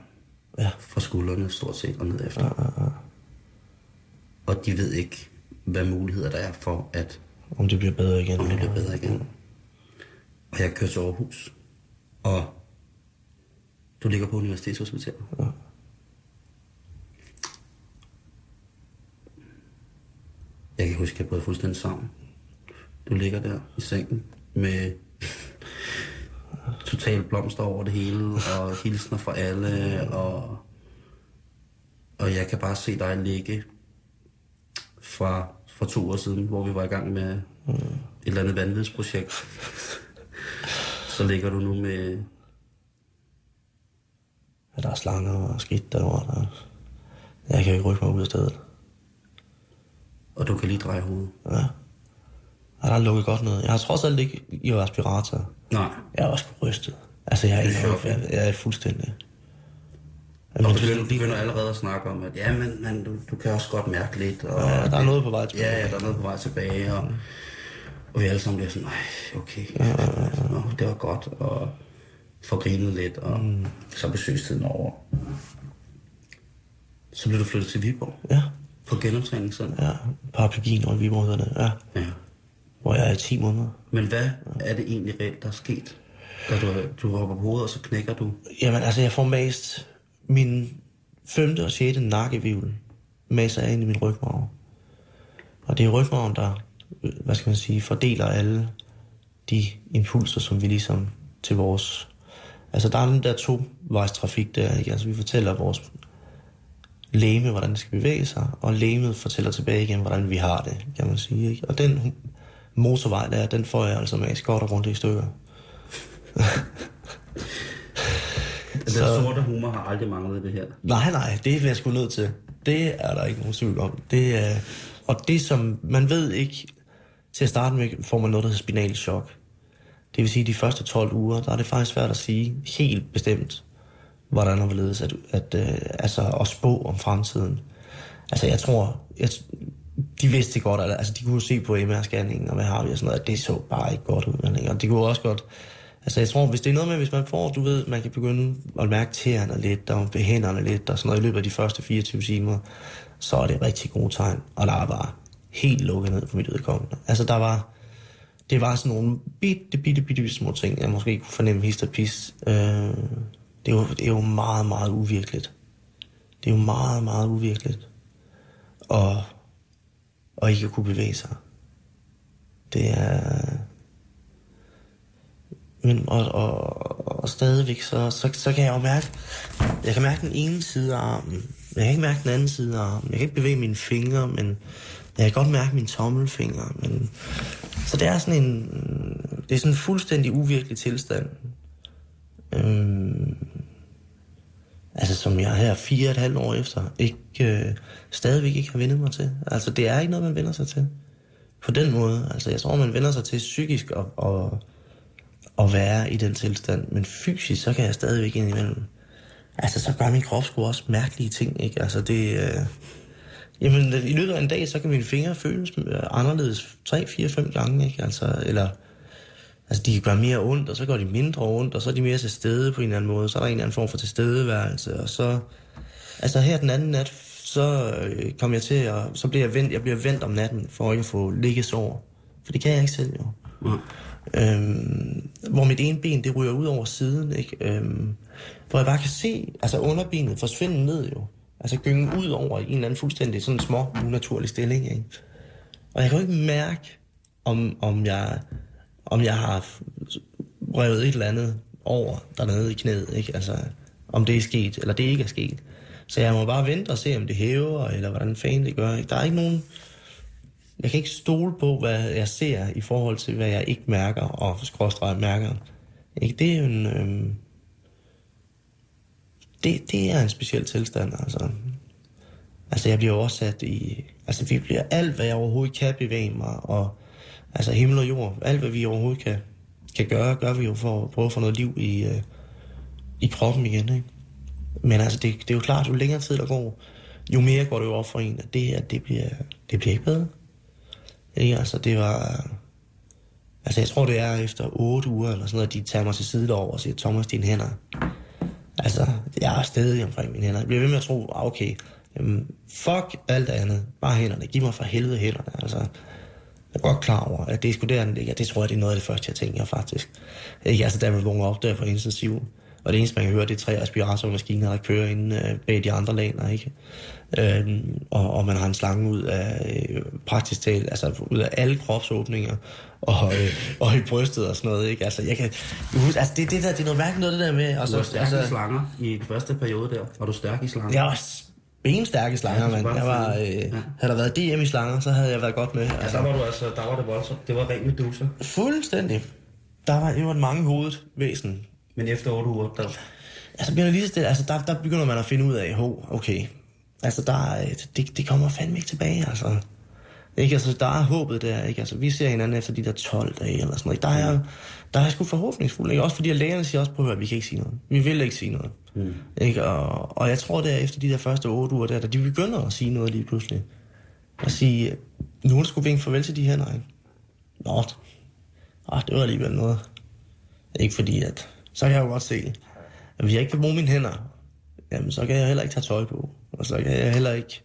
Ja. fra skuldrene stort set og ned efter. Og de ved ikke, hvad muligheder der er for, at Om det bliver bedre igen. om det bliver bedre igen. Og jeg kører til Aarhus. Og du ligger på Universitetshospitalet. Ja. Jeg kan huske, at jeg brød fuldstændig sammen. Du ligger der i sengen med total blomster over det hele, og hilsner fra alle, og, og jeg kan bare se dig ligge fra, fra to år siden, hvor vi var i gang med et eller andet vanvidsprojekt. Så ligger du nu med Ja, der er slanger og skidt derovre. Der... Jeg kan jo ikke rykke mig ud af stedet. Og du kan lige dreje hovedet. Ja. Ja, der er lukket godt ned. Jeg har trods alt ikke i respirator. Nej. Jeg er også rystet. Altså, jeg er, Det er jeg, jeg er fuldstændig. Og Men du begynder, begynder allerede at snakke om, at ja, men, men du, du kan også godt mærke lidt. Og Ja, der er noget på vej tilbage. Ja, ja, der er noget på vej tilbage. Og, og vi alle sammen bliver sådan, nej, okay, Nå, det var godt. Og får grinet lidt, og mm. så er besøgstiden over. Så bliver du flyttet til Viborg Ja, på genoptræningscenter. ja. Paraplygien og Viborg hedder det. Ja. Ja. Hvor jeg er i 10 måneder. Men hvad er det egentlig reelt, der er sket? Da du, du hopper på hovedet, og så knækker du. Jamen, altså, jeg får mast min femte og sjette nakkevivl maser ind i min rygmarv. Og det er rygmarven, der, hvad skal man sige, fordeler alle de impulser, som vi ligesom til vores... Altså, der er den der to-vejs trafik der, ikke? Altså, vi fortæller vores læme, hvordan det skal bevæge sig, og læmet fortæller tilbage igen, hvordan vi har det, kan man sige, ikke? Og den motorvej der, den får jeg altså med godt og rundt i stykker. Den sorte humor har aldrig manglet det her. Nej, nej, det er jeg sgu nødt til. Det er der ikke nogen tvivl om. Det er, og det, som man ved ikke, til at starte med får man noget, der hedder spinal chok. Det vil sige, at de første 12 uger, der er det faktisk svært at sige helt bestemt, hvordan og hvorledes, at, at, øh, altså at spå om fremtiden. Altså jeg tror, jeg, de vidste godt, godt, altså de kunne se på MR-scanningen, og hvad har vi og sådan noget, at det så bare ikke godt ud. men ikke? Og de kunne også godt, altså jeg tror, hvis det er noget med, hvis man får, du ved, man kan begynde at mærke tæerne lidt, og behænderne lidt, og sådan noget i løbet af de første 24 timer, så er det et rigtig gode tegn. Og der er bare helt lukket ned på mit udkommende. Altså der var, det var sådan nogle bitte, bitte, bitte, bitte små ting, jeg måske kunne fornemme hist og pis. Øh, det, er jo, det er jo meget, meget uvirkeligt. Det er jo meget, meget uvirkeligt. Og, og ikke at kunne bevæge sig. Det er... Men, og, og, og stadigvæk, så, så, så kan jeg jo mærke, jeg kan mærke den ene side af armen, men jeg kan ikke mærke den anden side af armen. Jeg kan ikke bevæge mine fingre, men jeg kan godt mærke mine tommelfingre. Men, så det er sådan en, det er sådan en fuldstændig uvirkelig tilstand. Øhm, altså som jeg her fire og et halvt år efter, ikke, øh, stadigvæk ikke har vendt mig til. Altså det er ikke noget, man vender sig til. På den måde. Altså jeg tror, man vender sig til psykisk at, at, at være i den tilstand. Men fysisk, så kan jeg stadigvæk indimellem... Altså så gør min krop sgu også mærkelige ting, ikke? Altså det... Øh, jamen i løbet af en dag, så kan mine fingre føles øh, anderledes 3, 4, 5 gange, ikke? Altså, eller Altså, de gøre mere ondt, og så går de mindre ondt, og så er de mere til stede på en eller anden måde. Så er der en eller anden form for tilstedeværelse, og så... Altså, her den anden nat, så øh, kom jeg til at... Så bliver jeg vendt, jeg bliver vendt om natten, for ikke at få liggesår. For det kan jeg ikke selv, jo. Mm. Øhm, hvor mit ene ben, det ryger ud over siden, ikke? Øhm, hvor jeg bare kan se, altså underbenet forsvinde ned, jo. Altså gynge ud over i en eller anden fuldstændig sådan små, unaturlig stilling, ikke? Og jeg kan jo ikke mærke, om, om jeg om jeg har revet et eller andet over dernede i knæet, ikke? Altså, om det er sket, eller det ikke er sket. Så jeg må bare vente og se, om det hæver, eller hvordan fanden det gør. Ikke? Der er ikke nogen... Jeg kan ikke stole på, hvad jeg ser i forhold til, hvad jeg ikke mærker, og skråstreget mærker. Ikke? Det er jo en... Øhm... Det, det er en speciel tilstand, altså. Altså, jeg bliver oversat i... Altså, vi bliver alt, hvad jeg overhovedet kan bevæge mig, og altså himmel og jord, alt hvad vi overhovedet kan, kan gøre, gør vi jo for at prøve at få noget liv i, øh, i kroppen igen. Ikke? Men altså, det, det er jo klart, jo længere tid der går, jo mere går det jo op for en, at det her, det bliver, det bliver ikke bedre. Ikke? Altså, det var... Altså, jeg tror, det er efter 8 uger, eller sådan noget, at de tager mig til side derovre og siger, Thomas, dine hænder. Altså, jeg er stadig omkring mine hænder. Jeg bliver ved med at tro, ah, okay, jamen, fuck alt andet. Bare hænderne. Giv mig for helvede hænderne. Altså, er godt klar over, at det er der, den ligger. Det tror jeg, det er noget af det første, jeg tænker faktisk. Ikke? Altså, da man vågner op der på intensiv, og det eneste, man kan høre, det er tre respiratormaskiner, der kører inde øh, bag de andre laner, ikke? Øhm, og, og man har en slange ud af øh, praktisk talt, altså ud af alle kropsåbninger, og, øh, og i brystet og sådan noget, ikke? Altså, jeg kan, altså det, det, der, det er noget mærkeligt noget, det der med... Altså, Du var stærk altså, i slanger i den første periode der. Var du stærk i slanger? jeg var benstærke slanger, Ja, mand. Jeg var, øh, Ja. havde der været DM i slanger, så havde jeg været godt med. Ja, der var du altså, der var det voldsomt. Det var rent medusa. Fuldstændig. Der var, det var et mange hovedet væsen. Men efter otte uger, der... Altså, bliver lige stille, altså der, der begynder man at finde ud af, ho, okay, altså der, er- det, det kommer fandme ikke tilbage, altså. Ikke, altså, der er håbet der, ikke? Altså, vi ser hinanden efter de der 12 dage eller sådan noget. Der er, der er jeg sgu forhåbningsfuld, ikke? Også fordi at lægerne siger også, på at vi kan ikke sige noget. Vi vil ikke sige noget. Mm. Ikke? Og, og jeg tror, det er efter de der første 8 uger der, da de begynder at sige noget lige pludselig. At sige, nu er det vinke farvel til de hænder, ikke? Nå, ah, det var alligevel noget. Ikke fordi, at så kan jeg jo godt se, at hvis jeg ikke kan bruge mine hænder, jamen så kan jeg heller ikke tage tøj på. Og så kan jeg heller ikke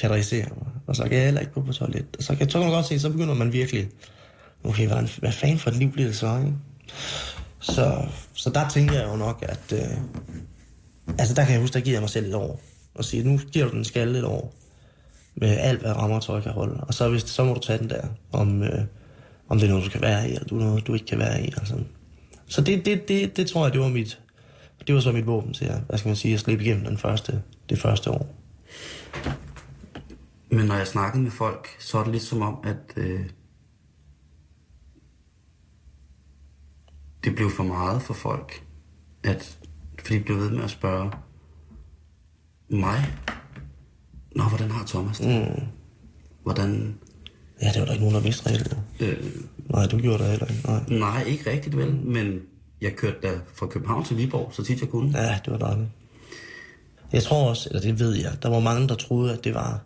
kategorisere mig. Og så kan jeg heller ikke gå på toilet. Og så kan, så kan man godt se, så begynder man virkelig, okay, hvad, hvad fanden for et liv bliver det så, ikke? Så, så der tænker jeg jo nok, at... Øh, altså der kan jeg huske, der giver jeg mig selv et år. Og sige, nu giver du den skalle et år. Med alt, hvad rammer tøj kan holde. Og så, hvis, så må du tage den der, om, øh, om det er noget, du kan være i, eller du er noget, du ikke kan være i. Altså. Så det, det, det, det tror jeg, det var mit, det var så mit våben til at, hvad skal man sige, at slippe igennem den første, det første år. Men når jeg snakkede med folk, så er det lidt som om, at øh, det blev for meget for folk. At, fordi de blev ved med at spørge mig, Nå, hvordan har Thomas det? Mm. Hvordan... Ja, det var der ikke nogen, der vidste reelt. Øh, Nej, du gjorde det heller ikke. Nej. nej, ikke rigtigt vel, men jeg kørte da fra København til Viborg, så tit jeg kunne. Ja, det var dejligt. Jeg tror også, eller det ved jeg, der var mange, der troede, at det var,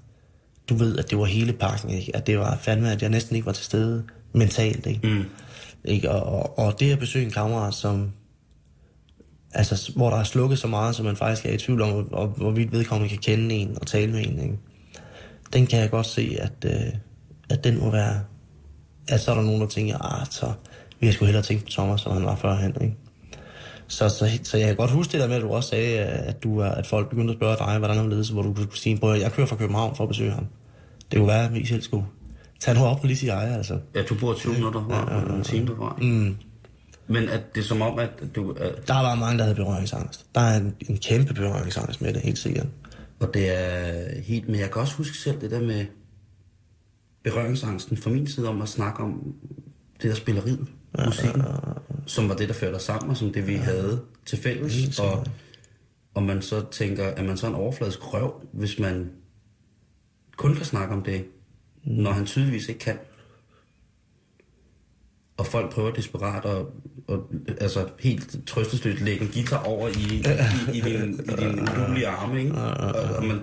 du ved, at det var hele pakken, ikke? At det var fandme, at jeg næsten ikke var til stede mentalt, ikke? Mm. ikke? Og, og, og det at besøge en kammerat, som, altså, hvor der er slukket så meget, så man faktisk er i tvivl om, hvor, hvorvidt vedkommende kan kende en og tale med en, ikke? Den kan jeg godt se, at, øh, at den må være, at så er der nogen, der tænker, ah, så vil jeg sgu hellere tænke på Thomas, som han var førhen, ikke? Så, så, så jeg kan godt huske det der med, at du også sagde, at, du, at folk begyndte at spørge dig, hvordan han ledes, hvor du kunne sige, prøv at jeg kører fra København for at besøge ham. Det kunne være, at vi selv skulle tage nu op på lige sige ejer, altså. Ja, du bor 20 minutter fra, ja, en time derfra. Mm. Men at det er som om, at du... At, Der var mange, der havde berøringsangst. Der er en, en kæmpe berøringsangst med det, helt sikkert. og det er helt... Men jeg kan også huske selv det der med berøringsangsten fra min side om at snakke om det der spilleriet, musikken, som var det, der førte os sammen, og som det, vi havde til fælles. Og, og man så tænker, at man så en overfladisk røv, hvis man kun kan snakke om det, når han tydeligvis ikke kan. Og folk prøver desperat at, og, altså helt trøstesløst lægge en guitar over i, i, i, i din, i din udulige arme, ikke? Og, og man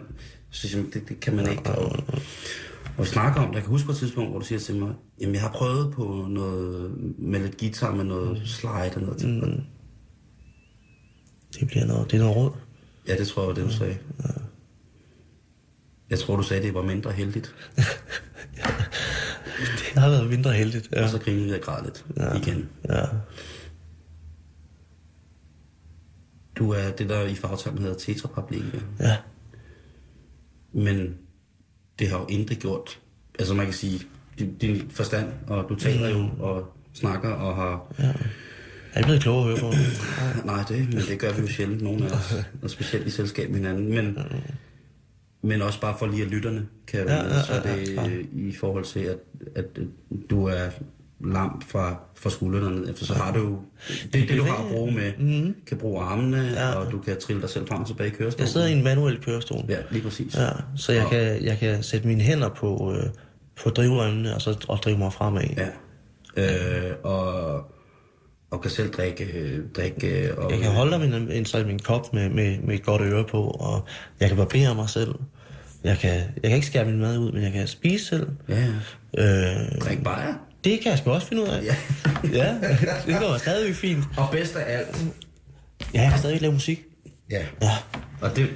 man, det, det kan man ikke. Og, og vi snakker om. Jeg kan huske på et tidspunkt, hvor du siger til mig, jamen jeg har prøvet på noget med lidt guitar, med noget slide og noget. Mm. Det bliver noget, det er noget råd. Ja, det tror jeg var det, du sagde. Jeg tror, du sagde, det var mindre heldigt. Det har været mindre heldigt. Ja. Og så grinede og græd lidt ja. igen. ja. Du er det, der i fagtermen hedder tetraplegiker. ja. Men det har jo intet gjort. Altså man kan sige, din, din forstand, og du taler jo og snakker og har... Jeg er blevet klogere at høre på. Nej, det, men det gør vi jo sjældent, nogen af os. Og specielt i selskab med hinanden. Men, men også bare for lige at lytterne kan Ja, ja, så er ja, det ja, i forhold til, at, at du er lam fra, fra skuldrene ned. Efter så har du. Det er det, du har at bruge med. Mm-hmm. Kan bruge armene, ja. og du kan trille dig selv frem og tilbage i kørestolen. Jeg sidder i en manuel kørestol. Ja, lige præcis. Ja, så jeg Og- kan, jeg kan sætte mine hænder på, øh, på drivremmene og så og drive mig fremad. Ja. Øh, og, og kan selv drikke, øh, drikke og, Jeg kan holde en, så min kop med, med, med et godt øre på, og jeg kan barbere mig selv. Jeg kan, jeg kan ikke skære min mad ud, men jeg kan spise selv. Ja. Øh, Drik bajer. det kan jeg sgu også finde ud af. Ja. ja det går stadigvæk fint. Og bedst af alt. Ja, jeg kan stadig lave musik. Ja. Ja. Og det,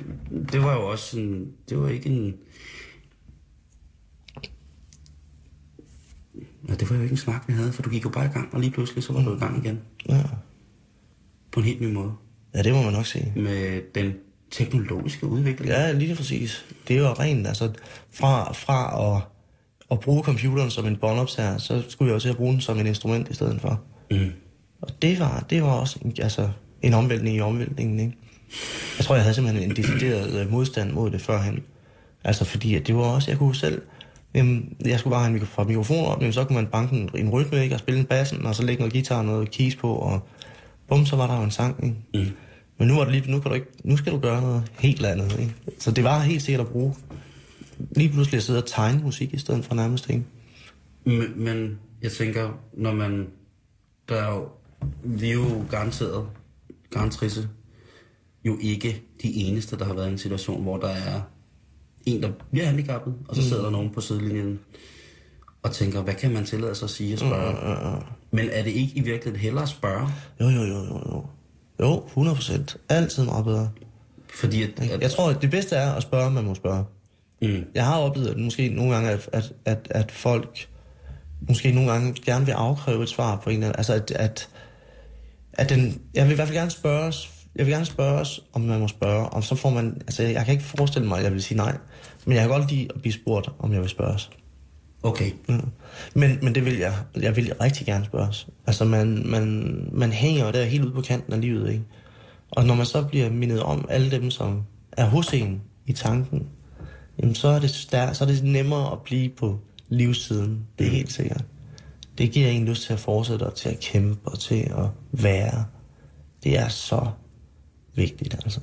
det var jo også sådan, det var ikke en... Ja, det var jo ikke en snak, vi havde, for du gik jo bare i gang, og lige pludselig så var du i gang igen. ja. På en helt ny måde. Ja, det må man nok sige. Med den teknologiske udvikling. Ja, lige præcis. Det er jo rent, altså fra, fra at, at bruge computeren som en båndoptager, så skulle jeg jo til at bruge den som en instrument i stedet for. Mm. Og det var, det var også en, altså, en omvæltning i omvæltningen, ikke? Jeg tror, jeg havde simpelthen en decideret øh, modstand mod det førhen. Altså fordi, at det var også, jeg kunne selv, jamen, jeg skulle bare have en mikro, mikrofon op, men så kunne man banke en, en rytme, ikke? Og spille en bassen, og så lægge noget guitar og noget keys på, og bum, så var der jo en sang, ikke? Mm. Men nu, var det lige, nu, kan du ikke, nu skal du gøre noget helt andet, ikke? Så det var helt sikkert at bruge. Lige pludselig at sidde og tegne musik i stedet for nærmest, ikke? Men, men jeg tænker, når man... Der er jo, vi er jo garanteret, garantrisse, jo ikke de eneste, der har været i en situation, hvor der er en, der bliver handicappet, og så sidder der nogen på sidelinjen og tænker, hvad kan man tillade sig at sige og spørge? Men er det ikke i virkeligheden hellere at spørge? Jo, jo, jo, jo, jo. Jo, 100 procent. Altid meget bedre. Fordi at, at Jeg tror, at det bedste er at spørge, man må spørge. mm, Jeg har oplevet måske nogle gange, at, at, at, at folk måske nogle gange gerne vil afkræve et svar på en eller anden. Altså, at, at, at den, jeg vil i hvert fald gerne spørge os, jeg vil gerne spørge os, om man må spørge, og så får man, altså jeg kan ikke forestille mig, at jeg vil sige nej, men jeg kan godt lide at blive spurgt, om jeg vil spørges. okay, Ja. Men, men det vil jeg. Jeg vil rigtig gerne spørges. Altså, man, man, man hænger der helt ude på kanten af livet, ikke? Og når man så bliver mindet om alle dem, som er hos en i tanken, jamen så er det, stær- så er det nemmere at blive på livssiden. Det er helt sikkert. Det giver en lyst til at fortsætte og til at kæmpe og til at være. Det er så vigtigt, altså.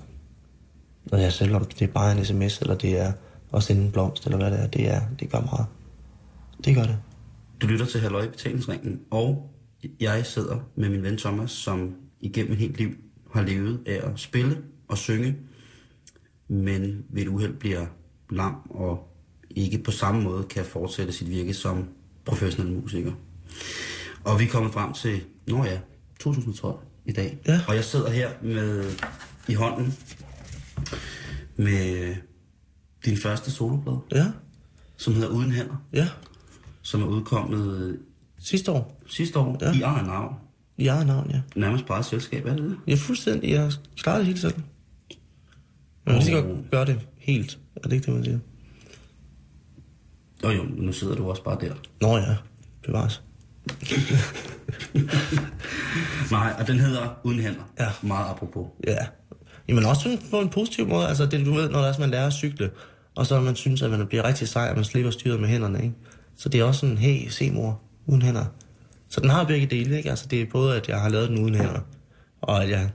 Og ja, selvom det er bare en sms, eller det er at sende en blomst, eller hvad det er, det, er, det gør meget. Det gør det. du lytter til Halløj betalingsringen, og jeg sidder med min ven Thomas, som igennem et helt liv har levet af at spille og synge, men ved et uheld bliver lam og ikke på samme måde kan fortsætte sit virke som professionel musiker. Og vi er kommet frem til, nå ja, 2012 i dag. Ja. Og jeg sidder her med i hånden med din første soloplade, Ja, som hedder Uden Hænder, ja. som er udkommet Sidste år. sidste år Ja. ja. i egen navn. I eget navn, ja. Nærmest bare et selskab, er det det? Jeg er fuldstændig, jeg klarer det helt selv. Jeg kan godt gøre det helt. Er det ikke det, man siger? Jo jo, nu sidder du også bare der. Nå ja, bevares. Nej, og den hedder Uden Hænder. Ja. Meget apropos. Ja. Jamen også på en positiv måde. Altså det, du ved, når der er, man lærer at cykle, og så man synes, at man bliver rigtig sej, og man slipper styret med hænderne, ikke? Så det er også sådan, hey, se mor, uden hænder. Så den har begge dele, ikke? Altså det er både, at jeg har lavet den uden hænder, og at jeg,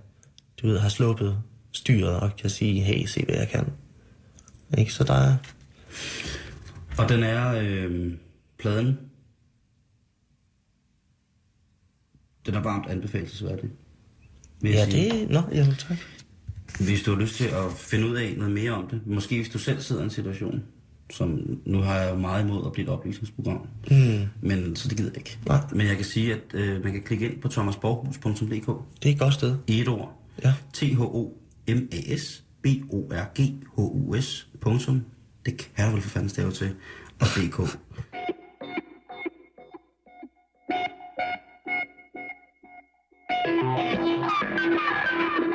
du ved, har sluppet styret og kan sige, hey, se hvad jeg kan. Ikke? Så der er... Og den er øh, pladen. Den er varmt anbefalesværdig. Ja, sige. det... Nå, jamen tak. Hvis du har lyst til at finde ud af noget mere om det, måske hvis du selv sidder i en situation, som nu har jeg jo meget imod at blive et oplysningsprogram, Mm, men så det gider jeg ikke. Nej. Men jeg kan sige, at øh, man kan klikke ind på thomasborghus.dk det er et godt sted. i et ord. Ja. T-H-O-M-A-S B-O-R-G-H-U-S punktum. Det kan du vel for fanden stave til. Og DK. Thank you.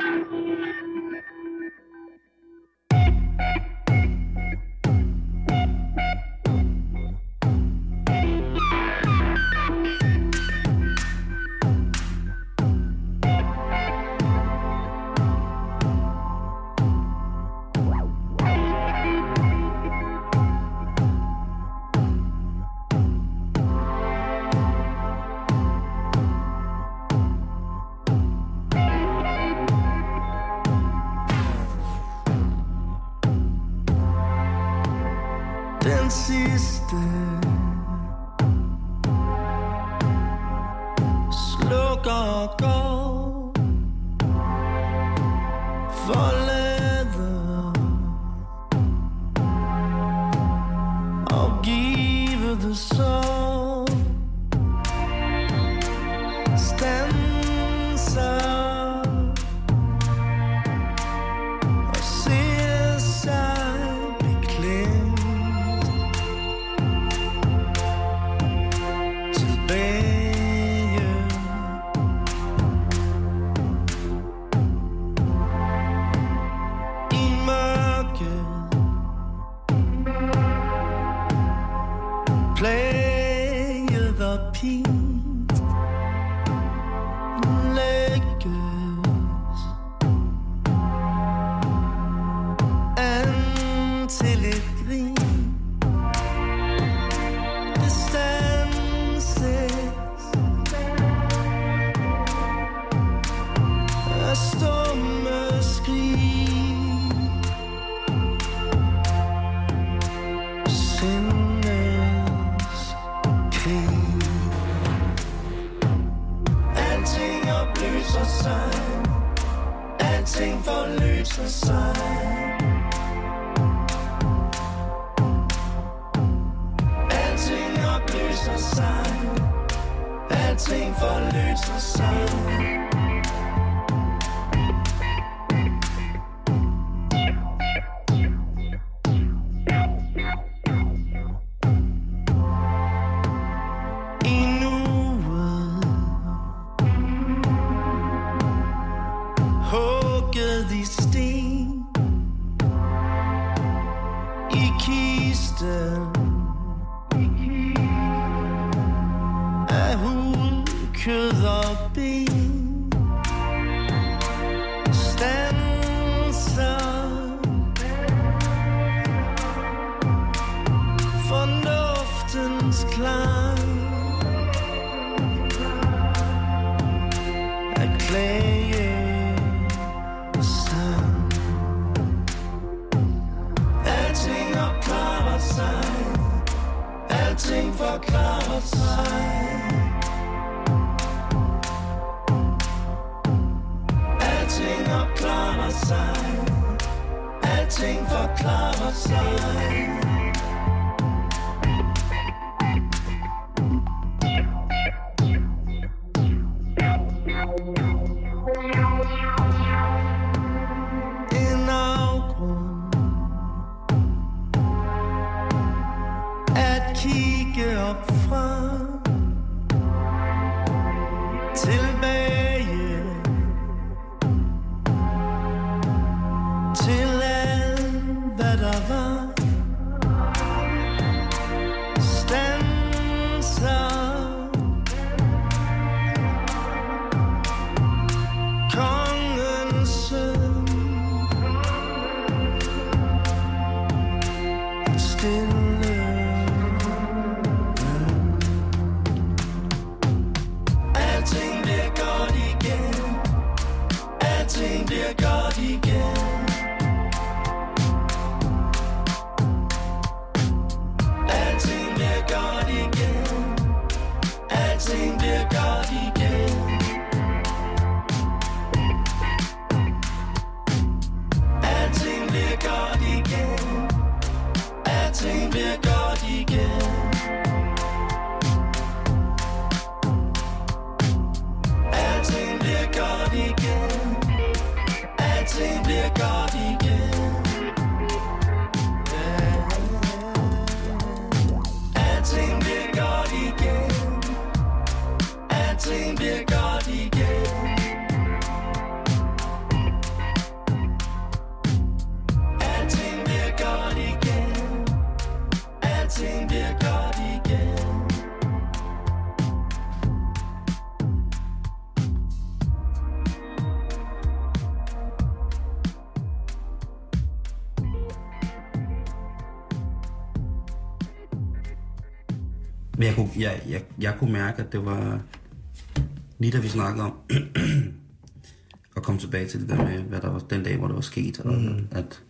Den sidste. Slukker og går. For jeg kunne, jeg, jeg, jeg kunne mærke, at det var... Lige da vi snakkede om... at komme tilbage til det der med, hvad der var den dag, hvor det var sket. Og Mm. at,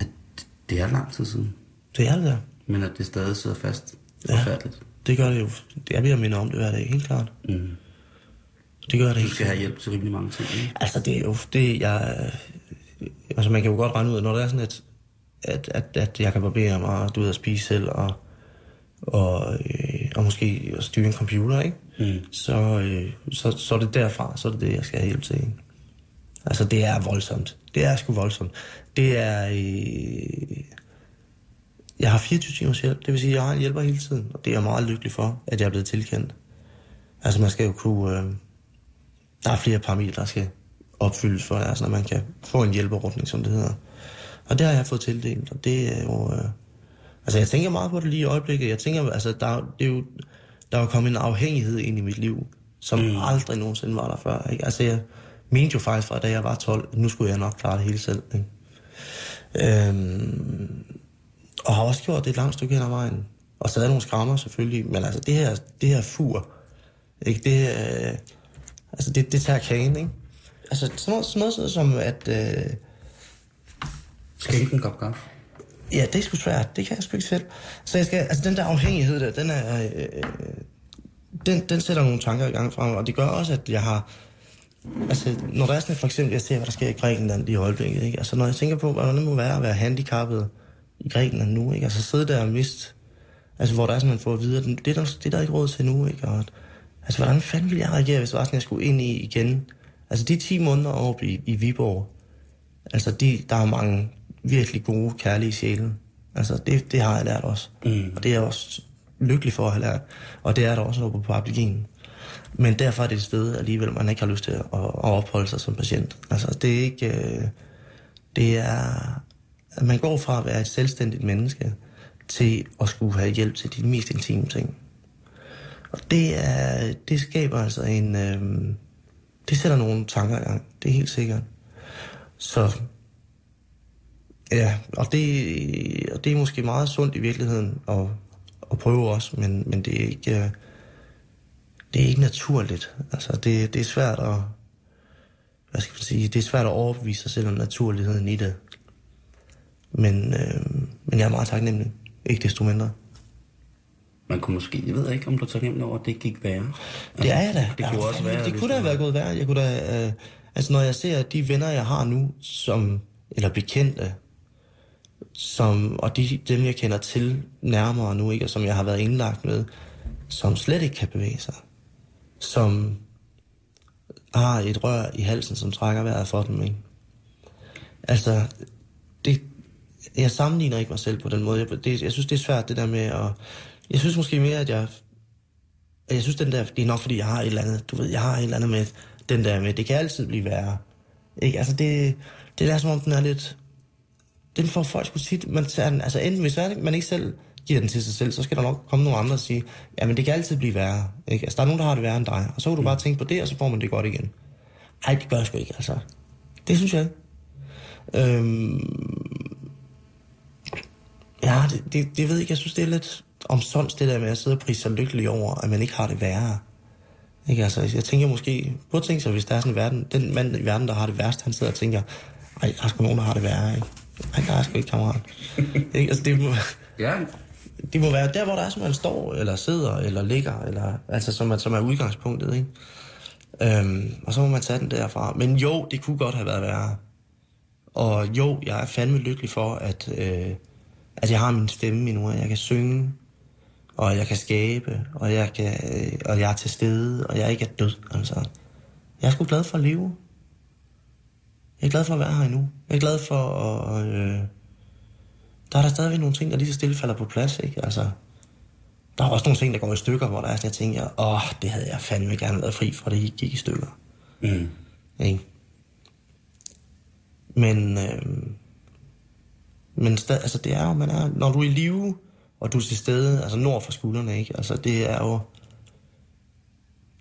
at det er lang tid siden. Det er det der. Men at det stadig sidder fast. Ja. Forfærdeligt. Det gør det jo. Det er ved at minde om det hver dag, helt klart. Mm. Det gør det Du skal have hjælp til rimelig mange ting. Ikke? Altså, det er jo... Det, jeg, altså, man kan jo godt regne ud, når det er sådan, at, at, at, at jeg kan barbere mig, og du ved at spise selv, og, og, øh, og måske at styre en computer, ikke? Mm. Så, øh, så, så er det derfra, så er det det, jeg skal have hjælp til. Ikke? Altså, det er voldsomt. Det er sgu voldsomt. Det er... Øh, jeg har 24 timers hjælp, det vil sige, at jeg har en hjælper hele tiden, og det er jeg meget lykkelig for, at jeg er blevet tilkendt. Altså, man skal jo kunne... Øh, der er flere parametre, der skal opfyldes for, altså, når man kan få en hjælperordning, som det hedder. Og det har jeg fået tildelt, og det er jo... Øh, altså, jeg tænker meget på det lige i øjeblikket. Jeg tænker, altså, der, det er jo, der er jo kommet en afhængighed ind i mit liv, som mm. aldrig nogensinde var der før. Ikke? Altså, jeg mente jo faktisk fra, da jeg var 12, at nu skulle jeg nok klare det hele selv. Ikke? Øhm, og har også gjort det et langt stykke hen ad vejen. Og så er nogle skrammer selvfølgelig, men altså det her, det her fur, ikke? Det, øh, altså det, det tager kagen, ikke? Altså sådan noget, sådan noget som at, øh, Skænk en kop kaffe ja, det er sgu svært, det kan jeg sgu ikke selv. Så jeg skal, altså den der afhængighed der, den er, øh, øh, den, den sætter nogle tanker i gang frem, og det gør også, at jeg har, altså når der er sådan for eksempel, jeg ser, hvad der sker i Grækenland i øjeblikket, ikke? Altså når jeg tænker på, hvordan det må være at være handicappet i Grækenland nu, ikke? Altså sidde der og miste, altså hvor der er sådan, man får at vide, at det er der, det er der ikke råd til nu, ikke? Og, altså hvordan fanden ville jeg reagere, hvis det var sådan, jeg skulle ind i igen? Altså de 10 måneder oppe i, i Viborg, altså de, der er mange virkelig gode, kærlige sjæle. Altså det, det har jeg lært også. Mm. Og det er jeg også lykkelig for at have lært. Og det er der også på Appelgien. Men derfor er det et sted alligevel, man ikke har lyst til at, at opholde sig som patient. Altså det er ikke... øh, Det er... Man går fra at være et selvstændigt menneske til at skulle have hjælp til de mest intime ting. Og det, er, det skaber altså en... Øh, det sætter nogle tanker i gang. Det er helt sikkert. Så Ja, og det, og det er måske meget sundt i virkeligheden at, at prøve også, men, men det er ikke øh, det er ikke naturligt. Altså det, det er svært at hvad skal man sige, det er svært at overbevise sig selv om naturligheden i det. Men, øh, men jeg er meget taknemmelig. Ikke desto mindre. Man kunne måske, jeg ved ikke, om du tager nemt over, at det gik værre. Det er jeg da. Det kunne Ja, også være, Det kunne da have været gået værre. Jeg kunne da, øh, altså når jeg ser de venner, jeg har nu, som, eller bekendte, som, og de, dem, jeg kender til nærmere nu, ikke, og som jeg har været indlagt med, som slet ikke kan bevæge sig. Som har et rør i halsen, som trækker vejret for dem. Ikke? Altså, det, jeg sammenligner ikke mig selv på den måde. Jeg, det, jeg synes, det er svært, det der med at... Jeg synes måske mere, at jeg... at Jeg synes, den der... Det er nok, fordi jeg har et eller andet... Du ved, jeg har et eller andet med den der med... Det kan altid blive værre. Ikke? Altså, det, det er som om, den er lidt... Den får folk sgu tit. Man tager den, altså, enten hvis man ikke selv giver den til sig selv, så skal der nok komme nogle andre og sige, jamen det kan altid blive værre. Ikke? Altså, der er nogen, der har det værre end dig. Og så kan du bare tænke på det, og så får man det godt igen. Ej, det gør jeg sgu ikke, altså. Det synes jeg ikke. Øhm, ja, det, det, det ved jeg ikke. Jeg synes, det er lidt omsonst, det der med at sidde og prise sig lykkelig over, at man ikke har det værre. Ikke, altså, jeg tænker måske, prøv at tænke sig, hvis der er sådan en verden, den mand i verden, der har det værst, han sidder og tænker, ej, der er sgu nogen, der har det værre, ikke? Ej, der er sgu ikke, kammerat. ikke? Altså, det må, Ja, det må være der, hvor der er, som man står, eller sidder, eller ligger, eller, altså som, er- som er udgangspunktet, ikke? Øhm, og så må man tage den derfra. Men jo, det kunne godt have været værre. Og jo, jeg er fandme lykkelig for, at, øh, at jeg har min stemme endnu, og jeg kan synge, og jeg kan skabe, og jeg, kan, øh, og jeg er til stede, og jeg ikke er død, altså. Jeg er sgu glad for at leve. Jeg er glad for at være her endnu. Jeg er glad for at... Øh, der er der stadigvæk nogle ting, der lige så stille falder på plads, ikke? Altså, der er også nogle ting, der går i stykker, hvor der er sådan, jeg tænker, åh, det havde jeg fandme gerne været fri for, det ikke gik i stykker. mm. Ikke? Men, øh, men stad, altså det er jo, man er, når du er i live, og du er til stede, altså nord for skuldrene, ikke? Altså det er jo,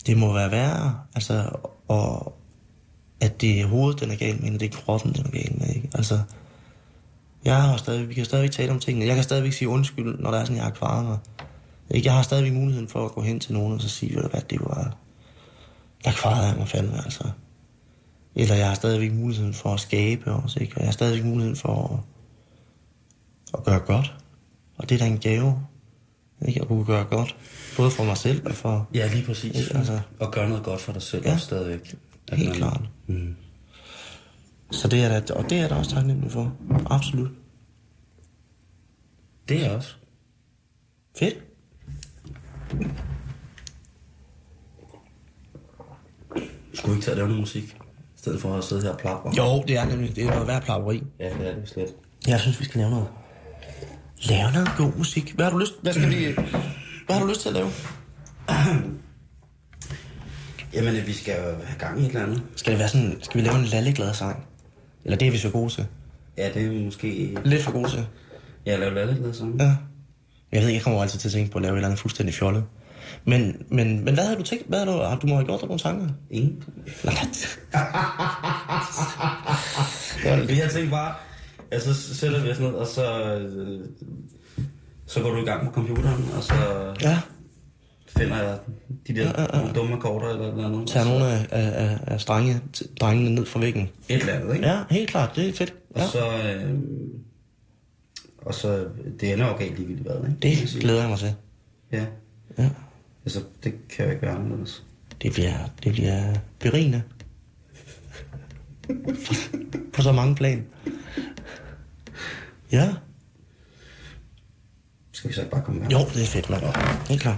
det må være værre, altså, og at det er hovedet, den er galt med, end det er kroppen, den er galt med, ikke? Altså, jeg har stadig, vi kan stadigvæk tale om tingene. Jeg kan stadigvæk sige undskyld, når der er sådan, jeg har kvaret mig. Ikke? Jeg har stadigvæk muligheden for at gå hen til nogen og så sige, ved du hvad, det var... Der kvarede jeg mig fandme, altså. Eller jeg har stadigvæk muligheden for at skabe også, ikke? Og jeg har stadigvæk muligheden for at, at gøre godt. Og det er da en gave, ikke? At kunne gøre godt. Både for mig selv og for... Ja, lige præcis. Ikke, altså. Og gøre noget godt for dig selv ja. også stadigvæk. At Helt klart. Mm. Så det er da, og det er der også taknemmelig for. Absolut. Det er også. Fedt. Skulle vi ikke tage at lave noget musik? I stedet for at sidde her og plapre. Jo, det er nemlig, det er noget værd plapperi. Ja, det er det slet. Jeg synes, vi skal lave noget. Lave noget god musik. Hvad har du lyst, hvad skal vi, hvad har du lyst til at lave? Jamen, vi skal jo have gang i et eller andet. Skal det være sådan, skal vi lave en lalleglad sang? Eller det er vi så gode til. Ja, det er måske... Lidt for gode til. Ja, lave lalleglade sammen. Ja. Jeg ved ikke, jeg kommer altid til at tænke på at lave et eller andet fuldstændig fjollet. Men, men, men hvad havde du tænkt? Hvad havde du, har du må have gjort dig nogle tanker? Ingen. Nej. Jeg tænkte bare, altså så sætter vi os ned, og så, øh, så går du i gang på computeren, og så ja, finder jeg de der ja, dumme akkorder eller eller andet. tager nogle af, af, af, strenge, drengene ned fra væggen. Et eller andet, ikke? Ja, helt klart. Det er fedt. Ja. Og så... Øh, og så... Det ender jo galt ligegyldigt hvad, ikke? Det glæder jeg mig til. Ja. Ja. Altså, det kan jo ikke være anderledes. Det bliver, det bliver berigende. På så mange plan. Ja. Skal vi så ikke bare komme i gang? Jo, det er fedt, mand. Helt klart.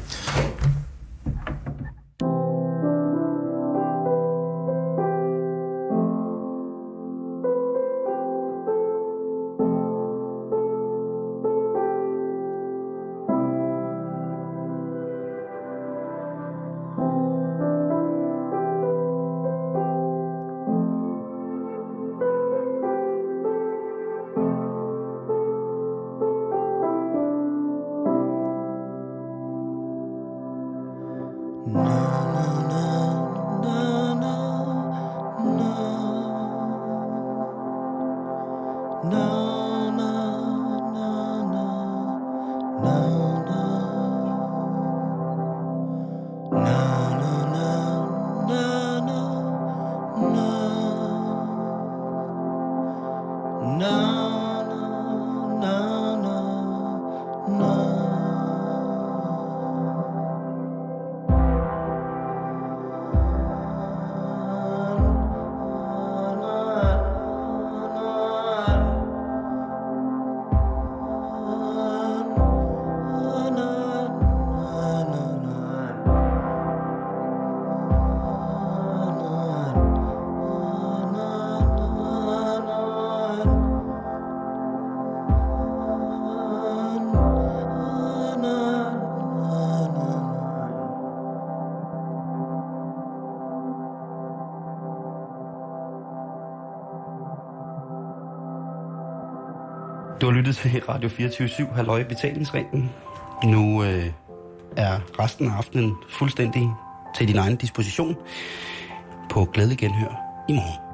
Du lyttet til Radio 24-7, Halløj Betalingsringen. Nu øh, er resten af aftenen fuldstændig til din egen disposition på glædelig genhør i morgen.